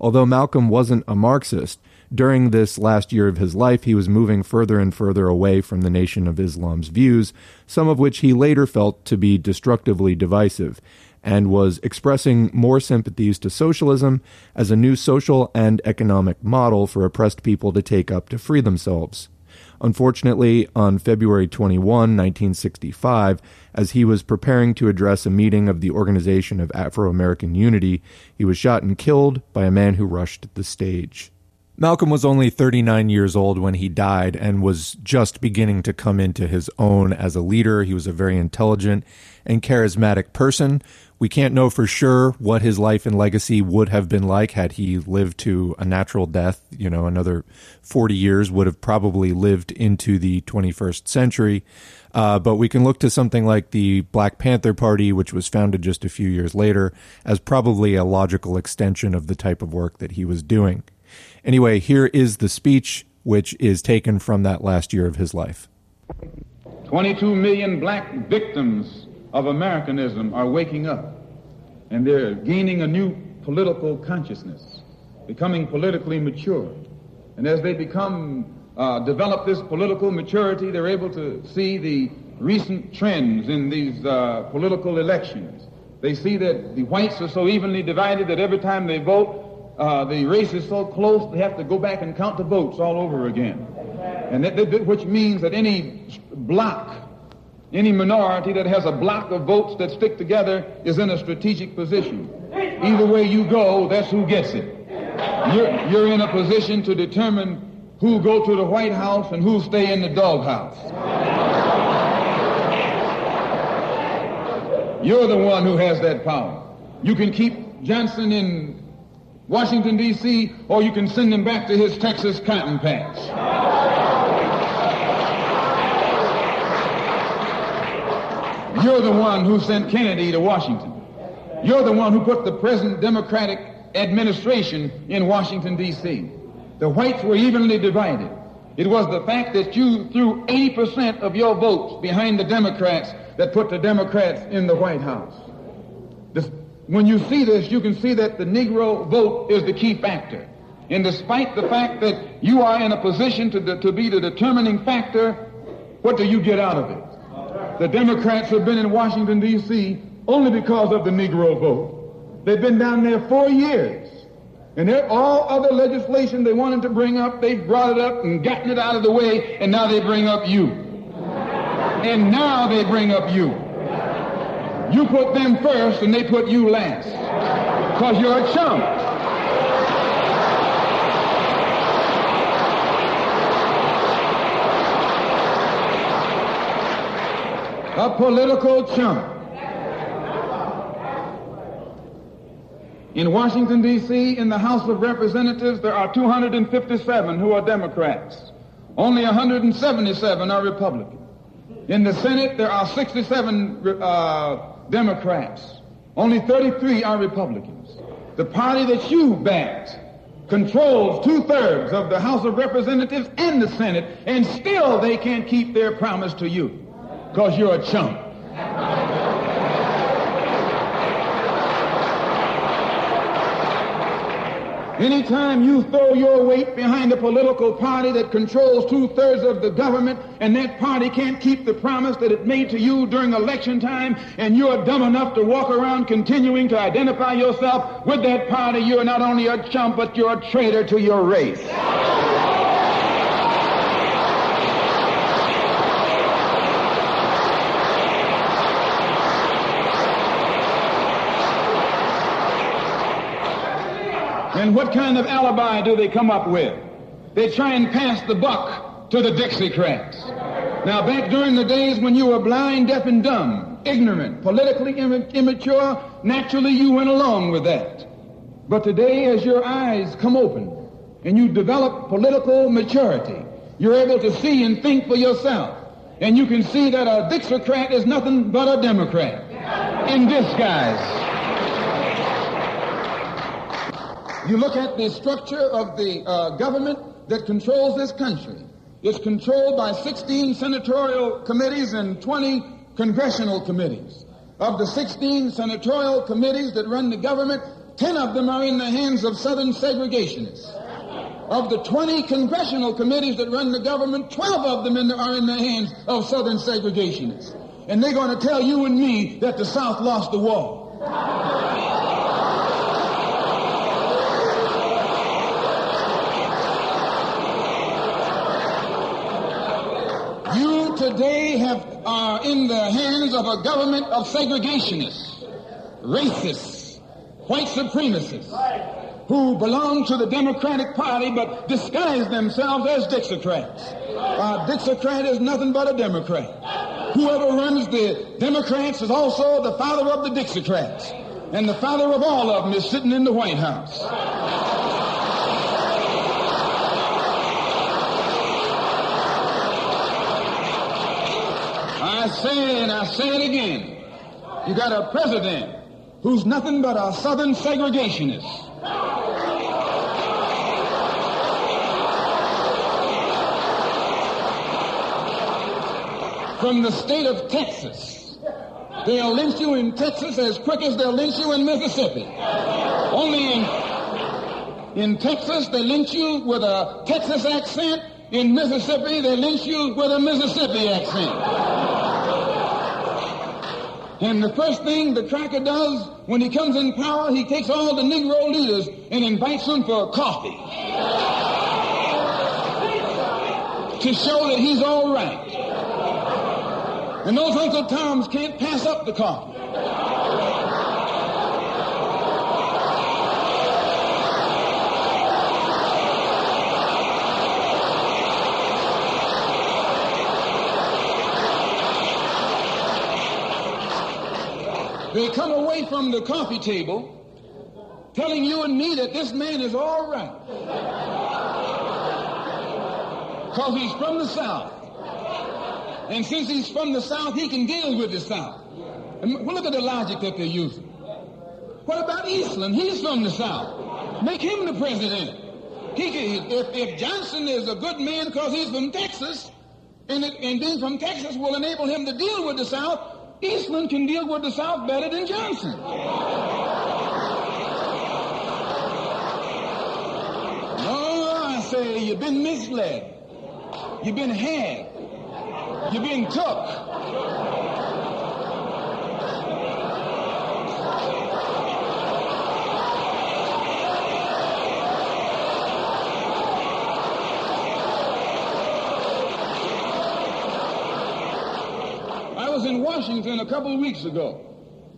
Although Malcolm wasn't a Marxist, during this last year of his life, he was moving further and further away from the Nation of Islam's views, some of which he later felt to be destructively divisive, and was expressing more sympathies to socialism as a new social and economic model for oppressed people to take up to free themselves. Unfortunately, on February 21, 1965, as he was preparing to address a meeting of the Organization of Afro American Unity, he was shot and killed by a man who rushed the stage. Malcolm was only 39 years old when he died and was just beginning to come into his own as a leader. He was a very intelligent and charismatic person. We can't know for sure what his life and legacy would have been like had he lived to a natural death. You know, another 40 years would have probably lived into the 21st century. Uh, but we can look to something like the Black Panther Party, which was founded just a few years later, as probably a logical extension of the type of work that he was doing. Anyway, here is the speech, which is taken from that last year of his life. 22 million black victims of Americanism are waking up, and they're gaining a new political consciousness, becoming politically mature. And as they become, uh, develop this political maturity, they're able to see the recent trends in these uh, political elections. They see that the whites are so evenly divided that every time they vote, uh, the race is so close they have to go back and count the votes all over again. And that, that, which means that any block, any minority that has a block of votes that stick together is in a strategic position. Either way you go, that's who gets it. You're, you're in a position to determine who go to the White House and who stay in the doghouse. You're the one who has that power. You can keep Johnson in Washington, D.C., or you can send him back to his Texas cotton patch. You're the one who sent Kennedy to Washington. You're the one who put the present Democratic administration in Washington, D.C. The whites were evenly divided. It was the fact that you threw 80% of your votes behind the Democrats that put the Democrats in the White House. This, when you see this, you can see that the Negro vote is the key factor. And despite the fact that you are in a position to, to be the determining factor, what do you get out of it? The Democrats have been in Washington, D.C. only because of the Negro vote. They've been down there four years. And all other legislation they wanted to bring up, they've brought it up and gotten it out of the way, and now they bring up you. And now they bring up you. You put them first and they put you last. Because you're a chump. A political chump. In Washington, D.C., in the House of Representatives, there are 257 who are Democrats. Only 177 are Republicans. In the Senate, there are 67 uh, Democrats. Only 33 are Republicans. The party that you backed controls two-thirds of the House of Representatives and the Senate, and still they can't keep their promise to you because you're a chump. Anytime you throw your weight behind a political party that controls two-thirds of the government and that party can't keep the promise that it made to you during election time and you're dumb enough to walk around continuing to identify yourself with that party, you're not only a chump, but you're a traitor to your race. And what kind of alibi do they come up with? They try and pass the buck to the Dixiecrats. Now, back during the days when you were blind, deaf, and dumb, ignorant, politically immature, naturally you went along with that. But today, as your eyes come open and you develop political maturity, you're able to see and think for yourself. And you can see that a Dixiecrat is nothing but a Democrat in disguise. You look at the structure of the uh, government that controls this country. It's controlled by 16 senatorial committees and 20 congressional committees. of the 16 senatorial committees that run the government, 10 of them are in the hands of Southern segregationists. Of the 20 congressional committees that run the government, 12 of them in the, are in the hands of Southern segregationists. And they're going to tell you and me that the South lost the war. Today have are in the hands of a government of segregationists, racists, white supremacists, who belong to the Democratic Party but disguise themselves as Dixiecrats. A Dixiecrat is nothing but a Democrat. Whoever runs the Democrats is also the father of the Dixiecrats. And the father of all of them is sitting in the White House. I say and I say it again. You got a president who's nothing but a southern segregationist. From the state of Texas. They'll lynch you in Texas as quick as they'll lynch you in Mississippi. Only in, in Texas, they lynch you with a Texas accent. In Mississippi, they lynch you with a Mississippi accent. And the first thing the cracker does when he comes in power, he takes all the Negro leaders and invites them for coffee. to show that he's all right. And those Uncle Toms can't pass up the coffee. They come away from the coffee table telling you and me that this man is all right. Because he's from the South. And since he's from the South, he can deal with the South. And look at the logic that they're using. What about Eastland? He's from the South. Make him the president. He can, if, if Johnson is a good man because he's from Texas, and, it, and being from Texas will enable him to deal with the South, Eastland can deal with the South better than Johnson. No, I say you've been misled. You've been had. You've been took. I in Washington a couple of weeks ago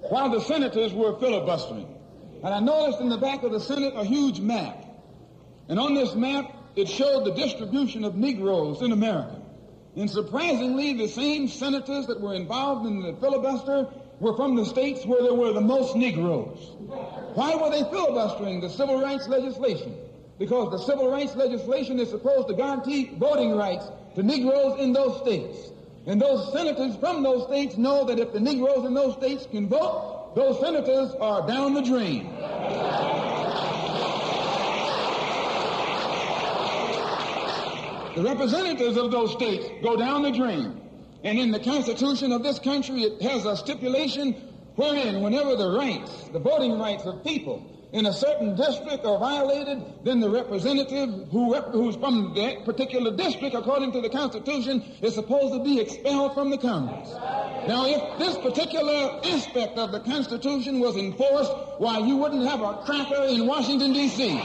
while the senators were filibustering. And I noticed in the back of the Senate a huge map. And on this map, it showed the distribution of Negroes in America. And surprisingly, the same senators that were involved in the filibuster were from the states where there were the most Negroes. Why were they filibustering the civil rights legislation? Because the civil rights legislation is supposed to guarantee voting rights to Negroes in those states. And those senators from those states know that if the Negroes in those states can vote, those senators are down the drain. The representatives of those states go down the drain. And in the Constitution of this country, it has a stipulation wherein whenever the rights, the voting rights of people in a certain district are violated, then the representative who rep- who's from that particular district, according to the Constitution, is supposed to be expelled from the Congress. Now, if this particular aspect of the Constitution was enforced, why, you wouldn't have a cracker in Washington, D.C.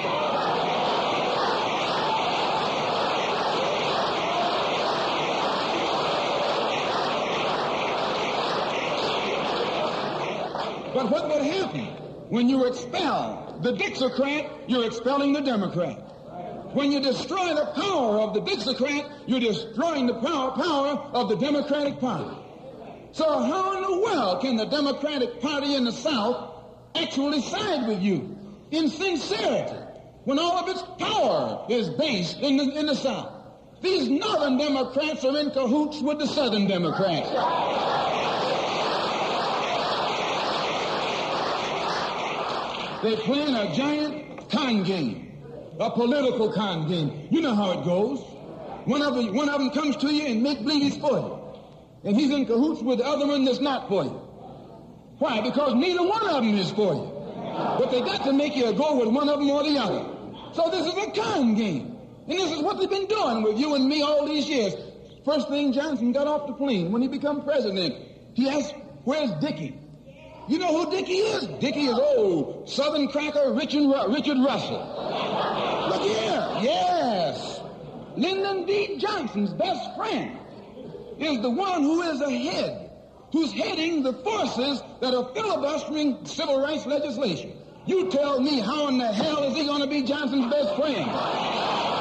But what would happen when you expel the Dixiecrat? You're expelling the Democrat. When you destroy the power of the Dixiecrat, you're destroying the power, power of the Democratic Party. So how in the world can the Democratic Party in the South actually side with you in sincerity when all of its power is based in the, in the South? These Northern Democrats are in cahoots with the Southern Democrats. They're playing a giant con game, a political con game. You know how it goes. One of them, one of them comes to you and make believe he's for you, and he's in cahoots with the other one that's not for you. Why? Because neither one of them is for you. But they got to make you go with one of them or the other. So this is a con game. And this is what they've been doing with you and me all these years. First thing Johnson got off the plane when he became president, he asked, where's Dickie? You know who Dickie is? Dickie is old Southern cracker Richard, Richard Russell. Look here. Yes. Lyndon B. Johnson's best friend is the one who is ahead, who's heading the forces that are filibustering civil rights legislation. You tell me how in the hell is he going to be Johnson's best friend?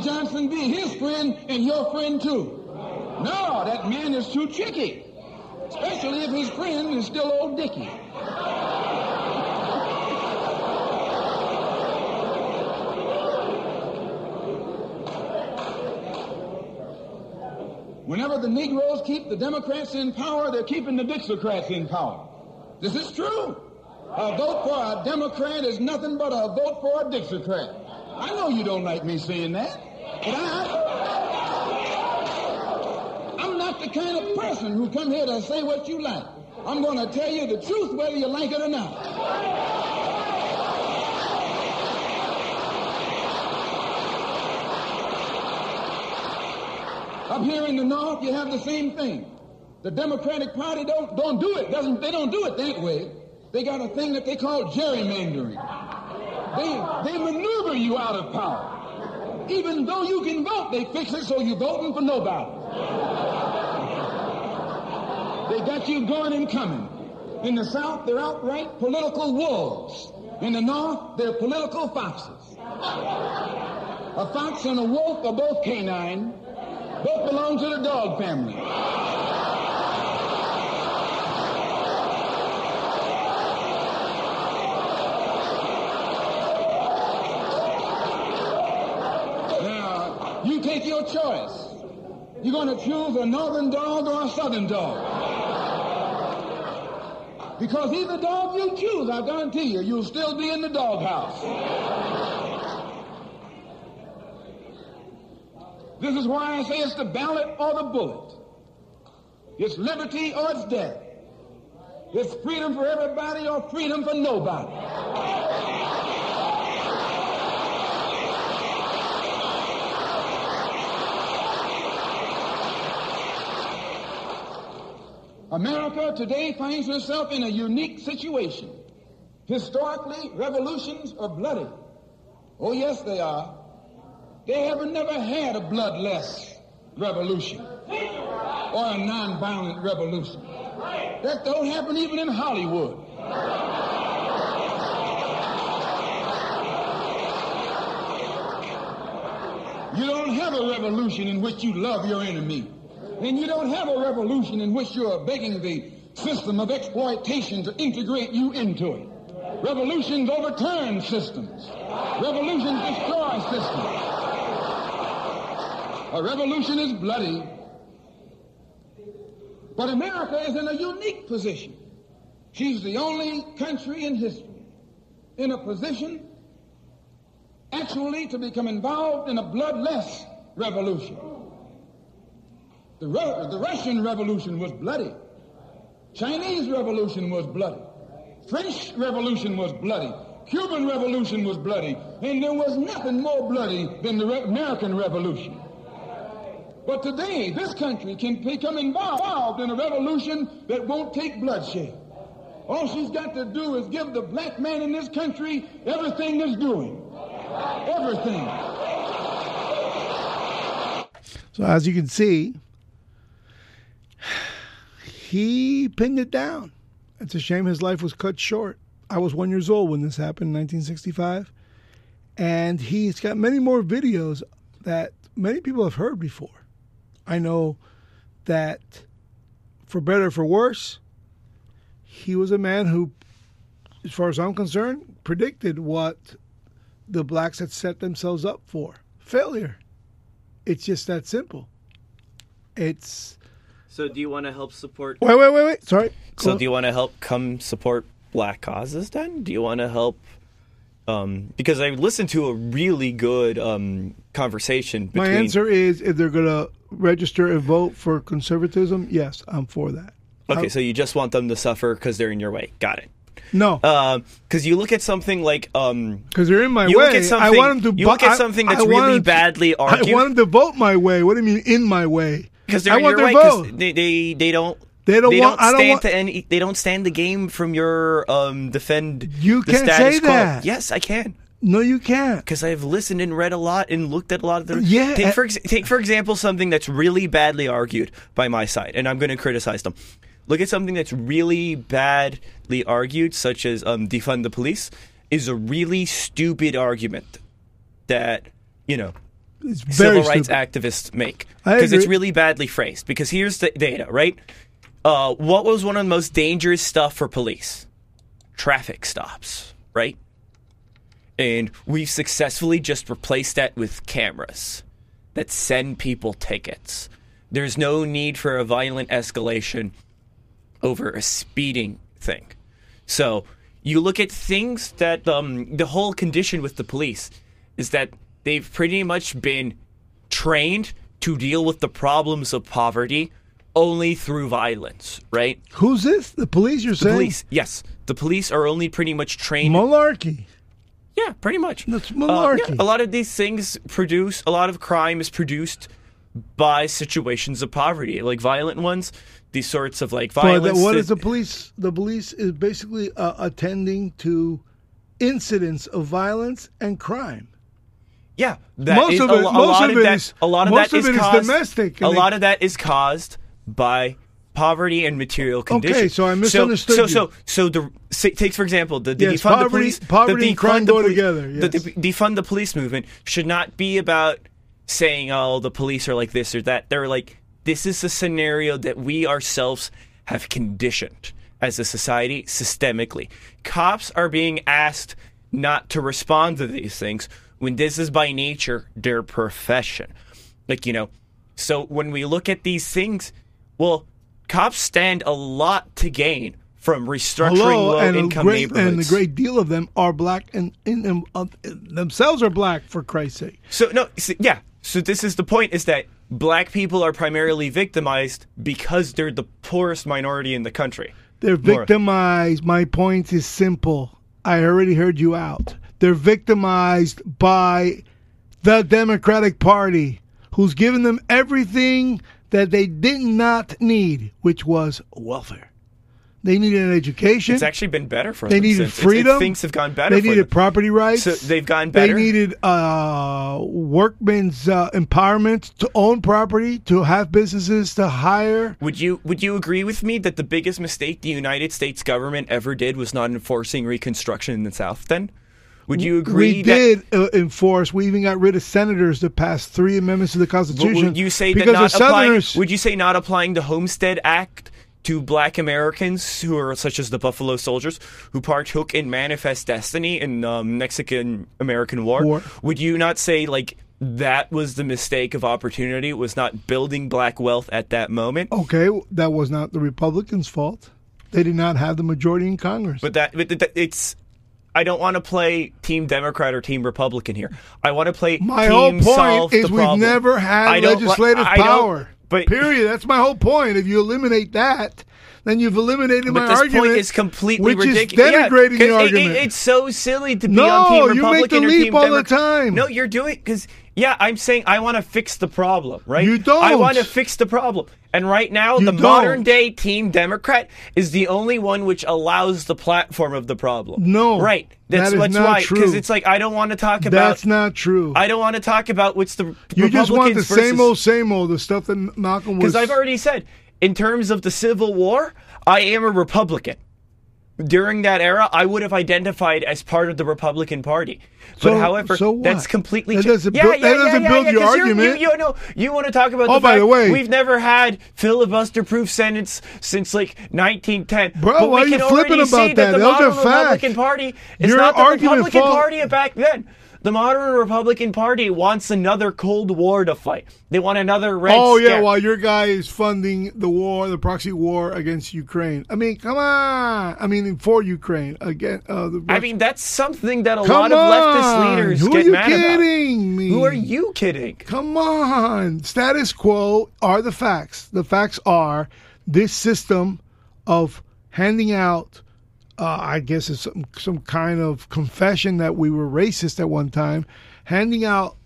Johnson be his friend and your friend too? No, that man is too tricky. Especially if his friend is still old Dickie. Whenever the Negroes keep the Democrats in power, they're keeping the Dixiecrats in power. This is true. A vote for a Democrat is nothing but a vote for a Dixiecrat. I know you don't like me saying that, but I, I'm not the kind of person who come here to say what you like. I'm going to tell you the truth whether you like it or not. Up here in the north, you have the same thing. The Democratic Party don't don't do it. Doesn't they don't do it that way. They got a thing that they call gerrymandering. They they maneuver you out of power. Even though you can vote, they fix it so you're voting for nobody. They got you going and coming. In the South, they're outright political wolves. In the North, they're political foxes. A fox and a wolf are both canine. Both belong to the dog family. Now, you take your choice. You're going to choose a northern dog or a southern dog. Because either dog you choose, I guarantee you, you'll still be in the doghouse. This is why I say it's the ballot or the bullet. It's liberty or it's death. It's freedom for everybody or freedom for nobody. America today finds herself in a unique situation. Historically, revolutions are bloody. Oh, yes, they are. They have never had a bloodless revolution or a nonviolent revolution. That don't happen even in Hollywood. You don't have a revolution in which you love your enemy. And you don't have a revolution in which you're begging the system of exploitation to integrate you into it. Revolutions overturn systems. Revolutions destroy systems. A revolution is bloody. But America is in a unique position. She's the only country in history in a position actually to become involved in a bloodless revolution. The, the Russian Revolution was bloody. Chinese Revolution was bloody. French Revolution was bloody. Cuban Revolution was bloody. And there was nothing more bloody than the Re- American Revolution. But today, this country can become involved in a revolution that won't take bloodshed. All she's got to do is give the black man in this country everything that's doing. Everything. So as you can see, <sighs> he pinned it down. It's a shame his life was cut short. I was one years old when this happened in 1965, and he's got many more videos that many people have heard before. I know that, for better or for worse, he was a man who, as far as I'm concerned, predicted what the blacks had set themselves up for failure. It's just that simple. It's So, do you want to help support? wait, wait, wait, wait. Sorry. So, Go- do you want to help come support black causes? Then, do you want to help Um, because I listened to a really good um, conversation between. My answer is if they're going to register and vote for conservatism, yes, I'm for that. Okay, so you just want them to suffer because they're in your way. Got it. No, Because you look at something like um, because they're in my you way. look at I want them to. you look at I- something I that's want really them to- badly argued. I want them to vote my way. What do you mean in my way? Because they're I want your their. 'cause vote. They, they they don't. They don't they want- don't I don't stand want- to any. They don't stand the game from your um defend. You the can't status say quo. that. Yes, I can. No, you can't. because I've listened and read a lot and looked at a lot of the. Yeah, Take for take for example something that's really badly argued by my side, and I'm going to criticize them. Look at something that's really badly argued, such as um, defund the police, is a really stupid argument that you know civil rights stupid. activists make because it's really badly phrased. Because here's the data, right? Uh, what was one of the most dangerous stuff for police? Traffic stops, right? And we've successfully just replaced that with cameras that send people tickets. There's no need for a violent escalation over a speeding thing. So you look at things that um, the whole condition with the police is that they've pretty much been trained to deal with the problems of poverty only through violence, right? Who's this? The police? You're The saying? police, yes, the police are only pretty much trained. Malarkey. yeah, pretty much. That's Uh, malarkey. yeah, a lot of these things produce a lot of crime is produced by situations of poverty, like violent ones. These sorts of like violence. the, what is the police? The police is basically uh, attending to incidents of violence and crime. Yeah, that Most is- of a, it- lo- a most lot of it that. is- a lot of most that of it is caused, domestic, A lot of that is caused by poverty and material conditions. Okay, so I misunderstood So, you. so, so, so the say, take for example the, the Yes, defund the police. poverty the and crime defund the go together, The, the defund the police movement should not be about saying, "Oh, the police are like this or that." They're like, "This is a scenario that we ourselves have conditioned as a society systemically." Cops are being asked not to respond to these things when this is by nature their profession. Like, you know, so when we look at these things, well, cops stand a lot to gain from restructuring Hello, low and income great and a great deal of them are black and in them uh, themselves are black for Christ's sake. So no, s- yeah. So this is the point: is that black people are primarily victimized because they're the poorest minority in the country. They're More. victimized. My point is simple. I already heard you out. They're victimized by the Democratic Party, who's given them everything that they did not need, which was welfare. They needed an education. It's actually been better for They them. They needed. It's- it- freedom. things have gone better. They needed them. property rights. So they've gone better. They needed uh, workmen's uh, empowerment to own property, to have businesses, to hire. Would you would you agree with me that the biggest mistake the United States government ever did was not enforcing Reconstruction in the South? Then, would you agree? That we did uh, enforce. We even got rid of senators that passed three amendments to the Constitution. would you say because that not the Southerners? applying? Would you say not applying the Homestead Act to Black Americans who are such as the Buffalo Soldiers who partook in Manifest Destiny in um, Mexican American War? War. Would you not say like that was the mistake of opportunity? Was not building black wealth at that moment? okay, that was not the Republicans' fault. They did not have the majority in Congress. But that, but that it's. I don't want to play Team Democrat or Team Republican here. I want to play. my team whole point is we've problem. never had legislative I power. But period. That's my whole point. If you eliminate that, then you've eliminated But my this argument. point is completely which ridiculous. is denigrating the it- it- it's so silly to be No, on Team you make Republican the or leap Team all the Democrat. time. No, you're doing because yeah, I'm saying I want to fix the problem, right? You don't. I want to fix the problem, and right now You the don't. modern day Team Democrat is the only one which allows the platform of the problem. No, right? That's that what's not why because it's like I don't want to talk about. That's not true. I don't want to talk about what's the you just want the Republicans same old, same old, the stuff that Malcolm was. because I've already said, in terms of the Civil War, I am a Republican. During that era, I would have identified as part of the Republican Party. But So- however, so that's completely That doesn't yeah, build- yeah, that yeah, doesn't yeah, build yeah, your argument. You, you know, you want to talk about Oh, the by fact the way- we've never had filibuster-proof senates since like 1910. Bro, but why we are you flipping about that? that? the Those are Republican facts. Party is Your not the Republican fall- Party of back then. The modern Republican Party wants another Cold War to fight. They want another Red Oh yeah, while your guy is funding the war, the proxy war against Ukraine. I mean, come on. I mean, for Ukraine again. Uh, the I mean, that's something that a come lot of leftist leaders Who get are you mad about. kidding me? Who are you kidding? Come on. Status quo are the facts. The facts are this system of handing out, uh, I guess it's some, some kind of confession that we were racist at one time, handing out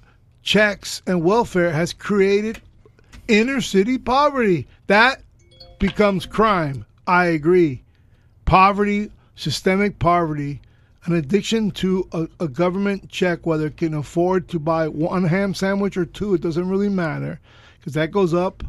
checks and welfare has created inner city poverty. That becomes crime. I agree. Poverty, systemic poverty, an addiction to a, a government check, whether it can afford to buy one ham sandwich or two, it doesn't really matter because that goes up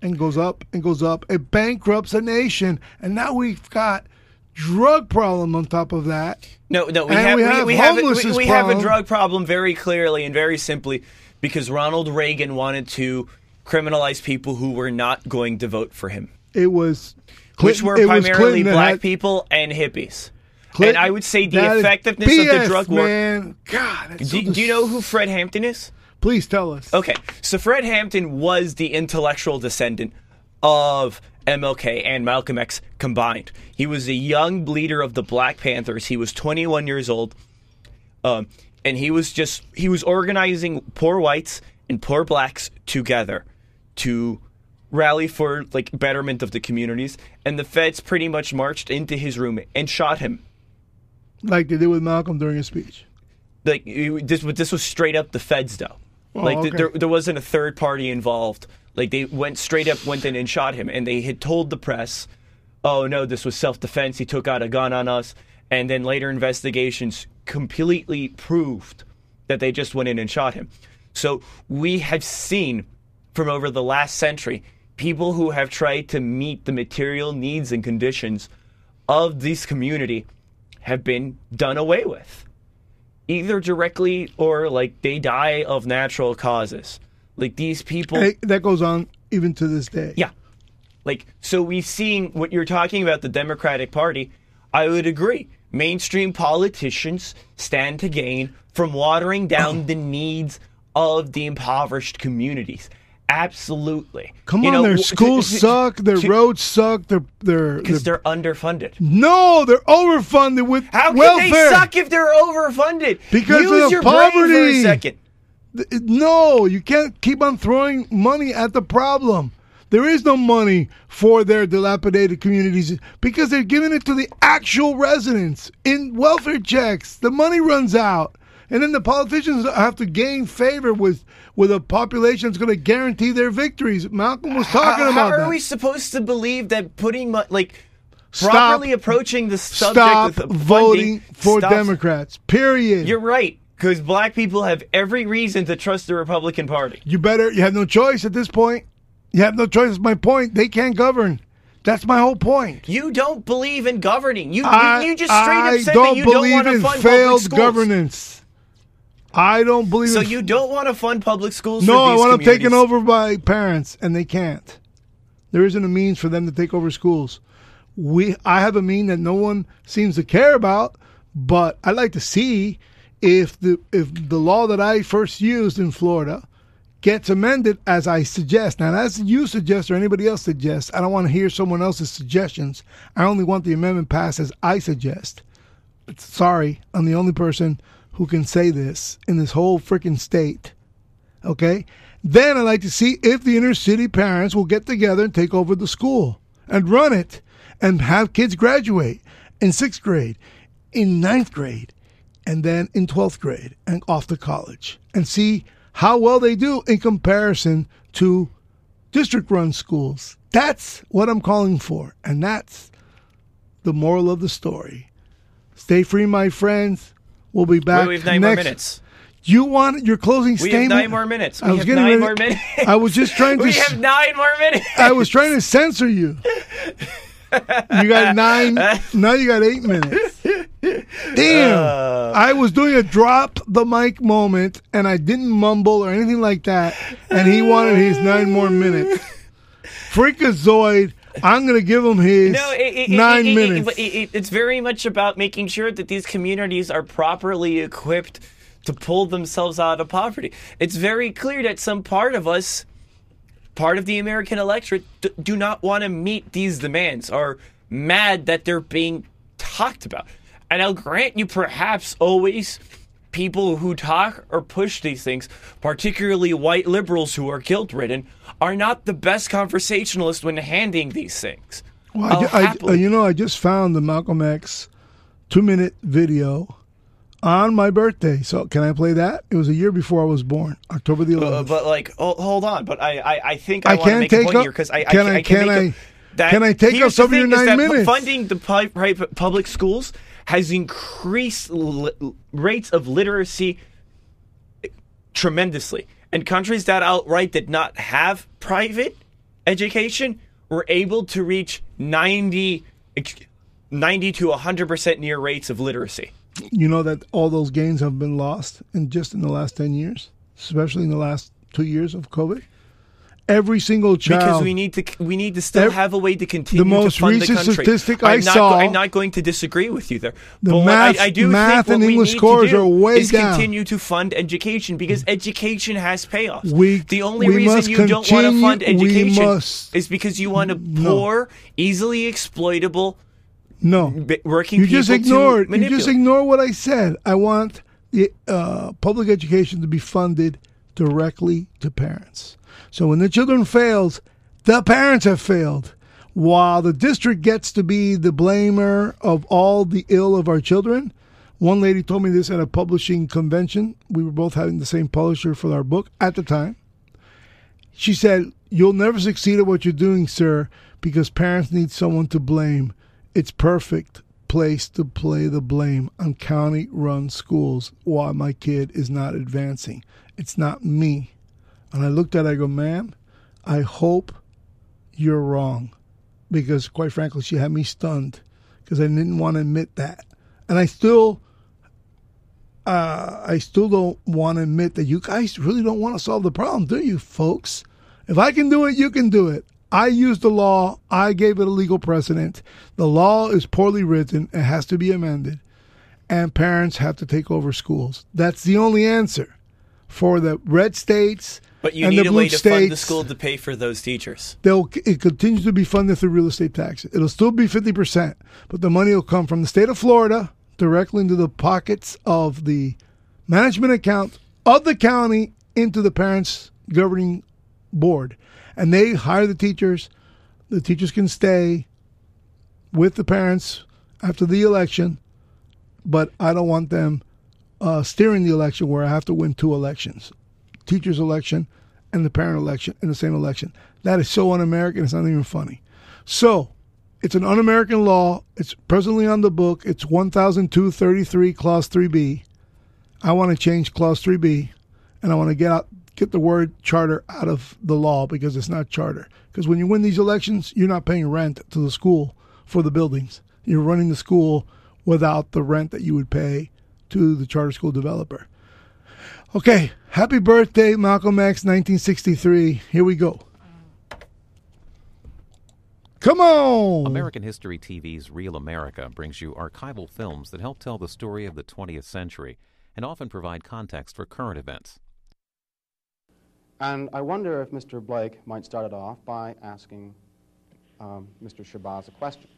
and goes up and goes up. It bankrupts a nation. And now we've got drug problem on top of that. No, no, we And have we we, have we have we, we have a drug problem very clearly and very simply because Ronald Reagan wanted to criminalize people who were not going to vote for him, It was which were primarily Clinton black had- people and hippies. Clinton- and I would say the effectiveness of the drug war. Man, God, that's so Do, do you know who Fred Hampton is? Please tell us. Okay, so Fred Hampton was the intellectual descendant of MLK and Malcolm X combined. He was a young leader of the Black Panthers. He was 21 years old, um, and he was just he was organizing poor whites and poor blacks together to rally for like betterment of the communities. And the feds pretty much marched into his room and shot him. Like they did with Malcolm during his speech. like this this was straight up the feds though like th- okay. there, there wasn't a third party involved like they went straight up went in and shot him. And they had told the press oh no this was self-defense. He took out a gun on us. And then later investigations completely proved that they just went in and shot him. So we have seen from over the last century people who have tried to meet the material needs and conditions of this community have been done away with either directly or like they die of natural causes. Like these people, Hey, that goes on even to this day. yeah. Like so, we've seen what you're talking about the Democratic Party. I would agree. Mainstream politicians stand to gain from watering down <clears throat> the needs of the impoverished communities. Absolutely. Come You on, know, their schools to- <laughs> suck, their to- roads suck, their their, because they're underfunded. no, they're overfunded with How can welfare. they suck if they're overfunded? Because Use of your brain for a second. No, you can't keep on throwing money at the problem. There is no money for their dilapidated communities because they're giving it to the actual residents in welfare checks. The money runs out. And then the politicians have to gain favor with, with a population that's going to guarantee their victories. Malcolm was talking how, about how are that. we supposed to believe that putting mo- like Stop- properly approaching the subject Stop of voting for stops- Democrats. Period. You're right because black people have every reason to trust the Republican Party. you better. You have no choice at this point. You have no choice. That's my point. They can't govern. That's my whole point. You don't believe in governing. You I, you, you just straight I up said that you don't believe want to in fund failed public schools. governance. I don't believe So in. you don't want to fund public schools? no, I want them taken over by parents, and they can't. There isn't a means for them to take over schools. We, I have a mean that no one seems to care about, but I'd like to see if the if the law that I first used in Florida gets amended as I suggest. Now, as you suggest or anybody else suggests, I don't want to hear someone else's suggestions. I only want the amendment passed as I suggest. Sorry, I'm the only person who can say this in this whole freaking state. Okay? Then I'd like to see if the inner city parents will get together and take over the school and run it and have kids graduate in sixth grade, in ninth grade, and then in 12th grade and off to college and see how well they do in comparison to district run schools. That's what I'm calling for. And that's the moral of the story. Stay free, my friends. We'll be back. Wait, we have nine next. more minutes. You want your closing We statement? have nine more minutes. I was nine ready- more minutes. <laughs> I was just trying <laughs> to. we have nine more minutes. I was trying to censor you. You got nine. <laughs> Now you got eight minutes. <laughs> Damn! Uh. I was doing a drop the mic moment, and I didn't mumble or anything like that. And he wanted his nine more minutes. Freakazoid, I'm gonna give him his No, it, it, nine it, it, minutes. It, it, it's very much about making sure that these communities are properly equipped to pull themselves out of poverty. It's very clear that some part of us, part of the American electorate, d- do not want to meet these demands, are mad that they're being talked about. And I'll grant you, perhaps always people who talk or push these things, particularly white liberals who are guilt ridden, are not the best conversationalists when handing these things. Well, I, I- you know, I just found the Malcolm X two minute video on my birthday. So can I play that? It was a year before I was born, October the 11th. Uh, but like, oh, hold on. But I, I, I think I, I want to make a point up- here because I, I, can I- I can, can I- a, that can I take up some of your nine minutes? Funding the pu- public schools has increased li- rates of literacy tremendously, and countries that outright did not have private education were able to reach 90, 90 to 100 percent near rates of literacy. you know that all those gains have been lost in just in the last 10 years, especially in the last two years of COVID. Every single child. Because we need to, we need to still have a way to continue most to fund the most recent country. statistic I'm I not saw- I'm not going to disagree with you there. The but math- I, I do math and English scores are way is down. continue to fund education because education has payoffs. We- the only we reason you don't want to fund education must- is because you want to No. poor, easily exploitable no. working You people just to ignored. You just ignore what I said. I want the uh, public education to be funded directly to parents. So when the children fails, the parents have failed. While the district gets to be the blamer of all the ill of our children, one lady told me this at a publishing convention. We were both having the same publisher for our book at the time. She said, You'll never succeed at what you're doing, sir, because parents need someone to blame. It's perfect place to play the blame on county run schools while my kid is not advancing. It's not me. And I looked at her, I go, ma'am, I hope you're wrong. Because quite frankly, she had me stunned because I didn't want to admit that. And I still uh, I still don't want to admit that you guys really don't want to solve the problem, do you, folks? If I can do it, you can do it. I used the law. I gave it a legal precedent. The law is poorly written. It has to be amended. And parents have to take over schools. That's the only answer for the red states But you and need the a way to states. fund the school to pay for those teachers. They'll, it continues to be funded through real estate taxes. It'll still be 50%, but the money will come from the state of Florida directly into the pockets of the management account of the county into the parents' governing board. And they hire the teachers. The teachers can stay with the parents after the election, but I don't want them uh, steering the election where I have to win two elections teacher's election and the parent election in the same election. That is so un American, it's not even funny. So, it's an un American law. It's presently on the book. It's 100233, Clause 3B. I want to change Clause 3B, and I want to get out, get the word charter out of the law because it's not charter. Because when you win these elections, you're not paying rent to the school for the buildings. You're running the school without the rent that you would pay to the charter school developer. Okay, happy birthday, Malcolm X, 1963. Here we go. Come on! American History TV's Real America brings you archival films that help tell the story of the 20th century and often provide context for current events. And I wonder if Mr. Blake might start it off by asking um, Mr. Shabazz a question.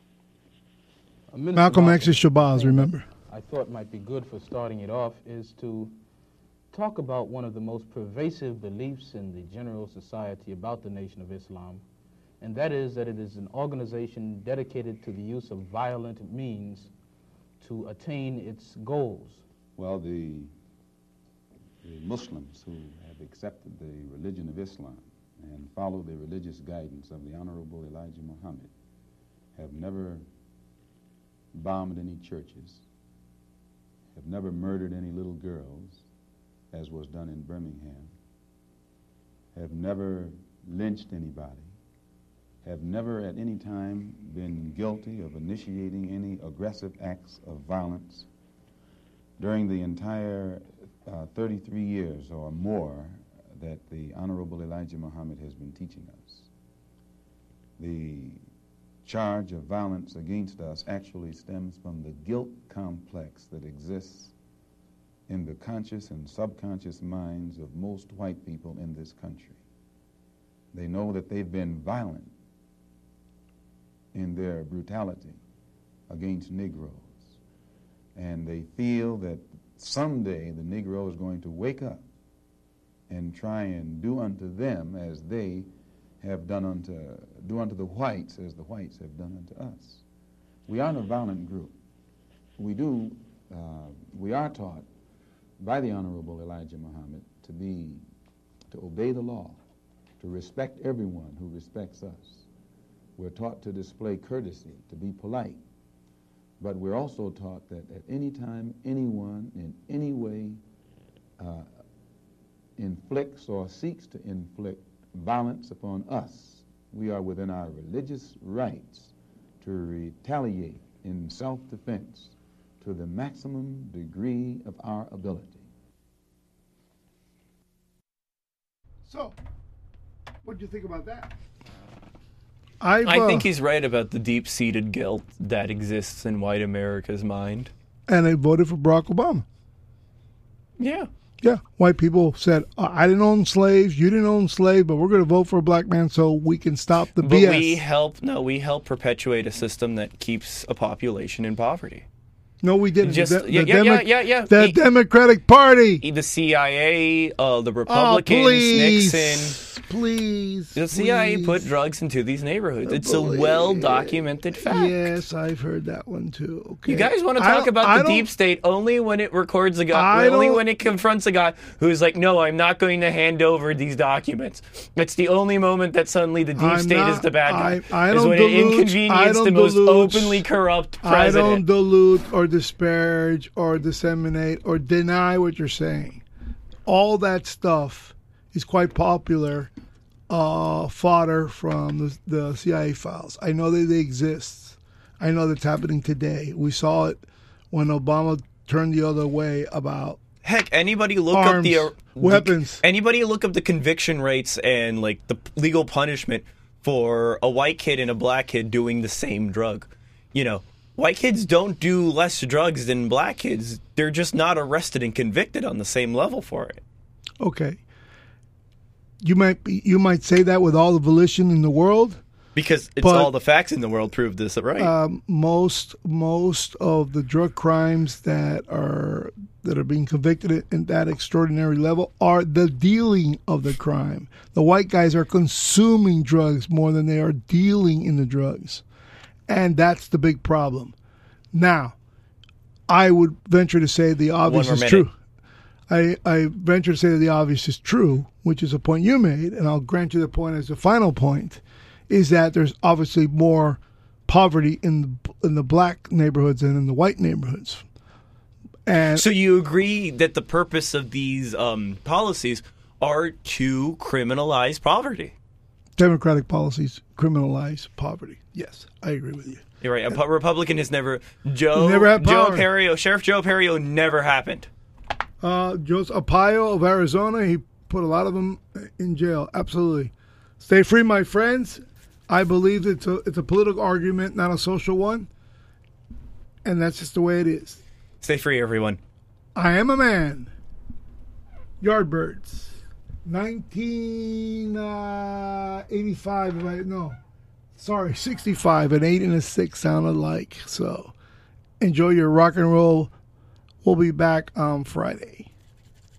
Malcolm X is Shabazz, remember? I thought might be good for starting it off is to talk about one of the most pervasive beliefs in the general society about the Nation of Islam, and that is that it is an organization dedicated to the use of violent means to attain its goals. Well, the, the Muslims who have accepted the religion of Islam and follow the religious guidance of the Honorable Elijah Muhammad have never bombed any churches, have never murdered any little girls, as was done in Birmingham, have never lynched anybody, have never at any time been guilty of initiating any aggressive acts of violence during the entire uh, 33 years or more that the Honorable Elijah Muhammad has been teaching us. The charge of violence against us actually stems from the guilt complex that exists in the conscious and subconscious minds of most white people in this country. They know that they've been violent in their brutality against Negroes. And they feel that someday the Negro is going to wake up and try and do unto them as they have done unto, do unto the whites as the whites have done unto us. We aren't a violent group. We do, uh, we are taught by the Honorable Elijah Muhammad to be, to obey the law, to respect everyone who respects us. We're taught to display courtesy, to be polite. But we're also taught that at any time, anyone in any way uh, inflicts or seeks to inflict violence upon us, we are within our religious rights to retaliate in self-defense to the maximum degree of our ability. So, what do you think about that? I've, I've, think uh, he's right about the deep-seated guilt that exists in white America's mind. and they voted for Barack Obama. Yeah. Yeah, white people said, "I didn't own slaves, you didn't own slaves, but we're going to vote for a black man so we can stop the But BS." we help no, we help perpetuate a system that keeps a population in poverty. no, we didn't. Just- the, yeah, the yeah, Demo- yeah, yeah, yeah. The He- Democratic Party. The CIA, uh, the Oh, Republicans, please, Nixon. Please. The CIA please. put drugs into these neighborhoods. It's a well-documented fact. Yes, I've heard that one too. Okay. You guys want to talk about the deep state only when it records a guy, only when it confronts a guy who's like, "No, I'm not going to hand over these documents." It's the only moment that suddenly the deep I'm state is the bad guy. I, I is don't when dilute, it I inconvenienced don't the most dilute- openly corrupt I don't dilute or disparage or disseminate or deny what you're saying. All that stuff is quite popular uh, fodder from the, the CIA files. I know that they exist. I know that's happening today. We saw it when Obama turned the other way about Heck, anybody look Arms, up the uh, weapons. Anybody look up the conviction rates and like the legal punishment for a white kid and a black kid doing the same drug. You know, white kids don't do less drugs than black kids. They're just not arrested and convicted on the same level for it. okay. You might be, you might say that with all the volition in the world. Because it's But- all the facts in the world prove this, right? um, most most of the drug crimes that are that are being convicted at, at that extraordinary level are the dealing of the crime. The white guys are consuming drugs more than they are dealing in the drugs, and that's the big problem. Now, I would venture to say the obvious is minute. true. I, I venture to say that the obvious is true, which is a point you made, and I'll grant you the point as the final point, is that there's obviously more poverty in the, in the black neighborhoods than in the white neighborhoods. And so you agree that the purpose of these um, policies are to criminalize poverty? democratic policies criminalize poverty. Yes, I agree with you. You're right. A pu- Republican has never Joe Never had Joe. Perio, Sheriff Joe Perio never happened. Uh, Joe Arpaio of Arizona, he put a lot of them in jail. Absolutely. Stay free, my friends. I believe it's a it's a political argument, not a social one, and that's just the way it is. Stay free, everyone. I am a man. Yardbirds, nineteen uh, eighty-five. If I no, sorry, sixty-five. An eight and a six sound alike. So, enjoy your rock and roll. We'll be back on Friday.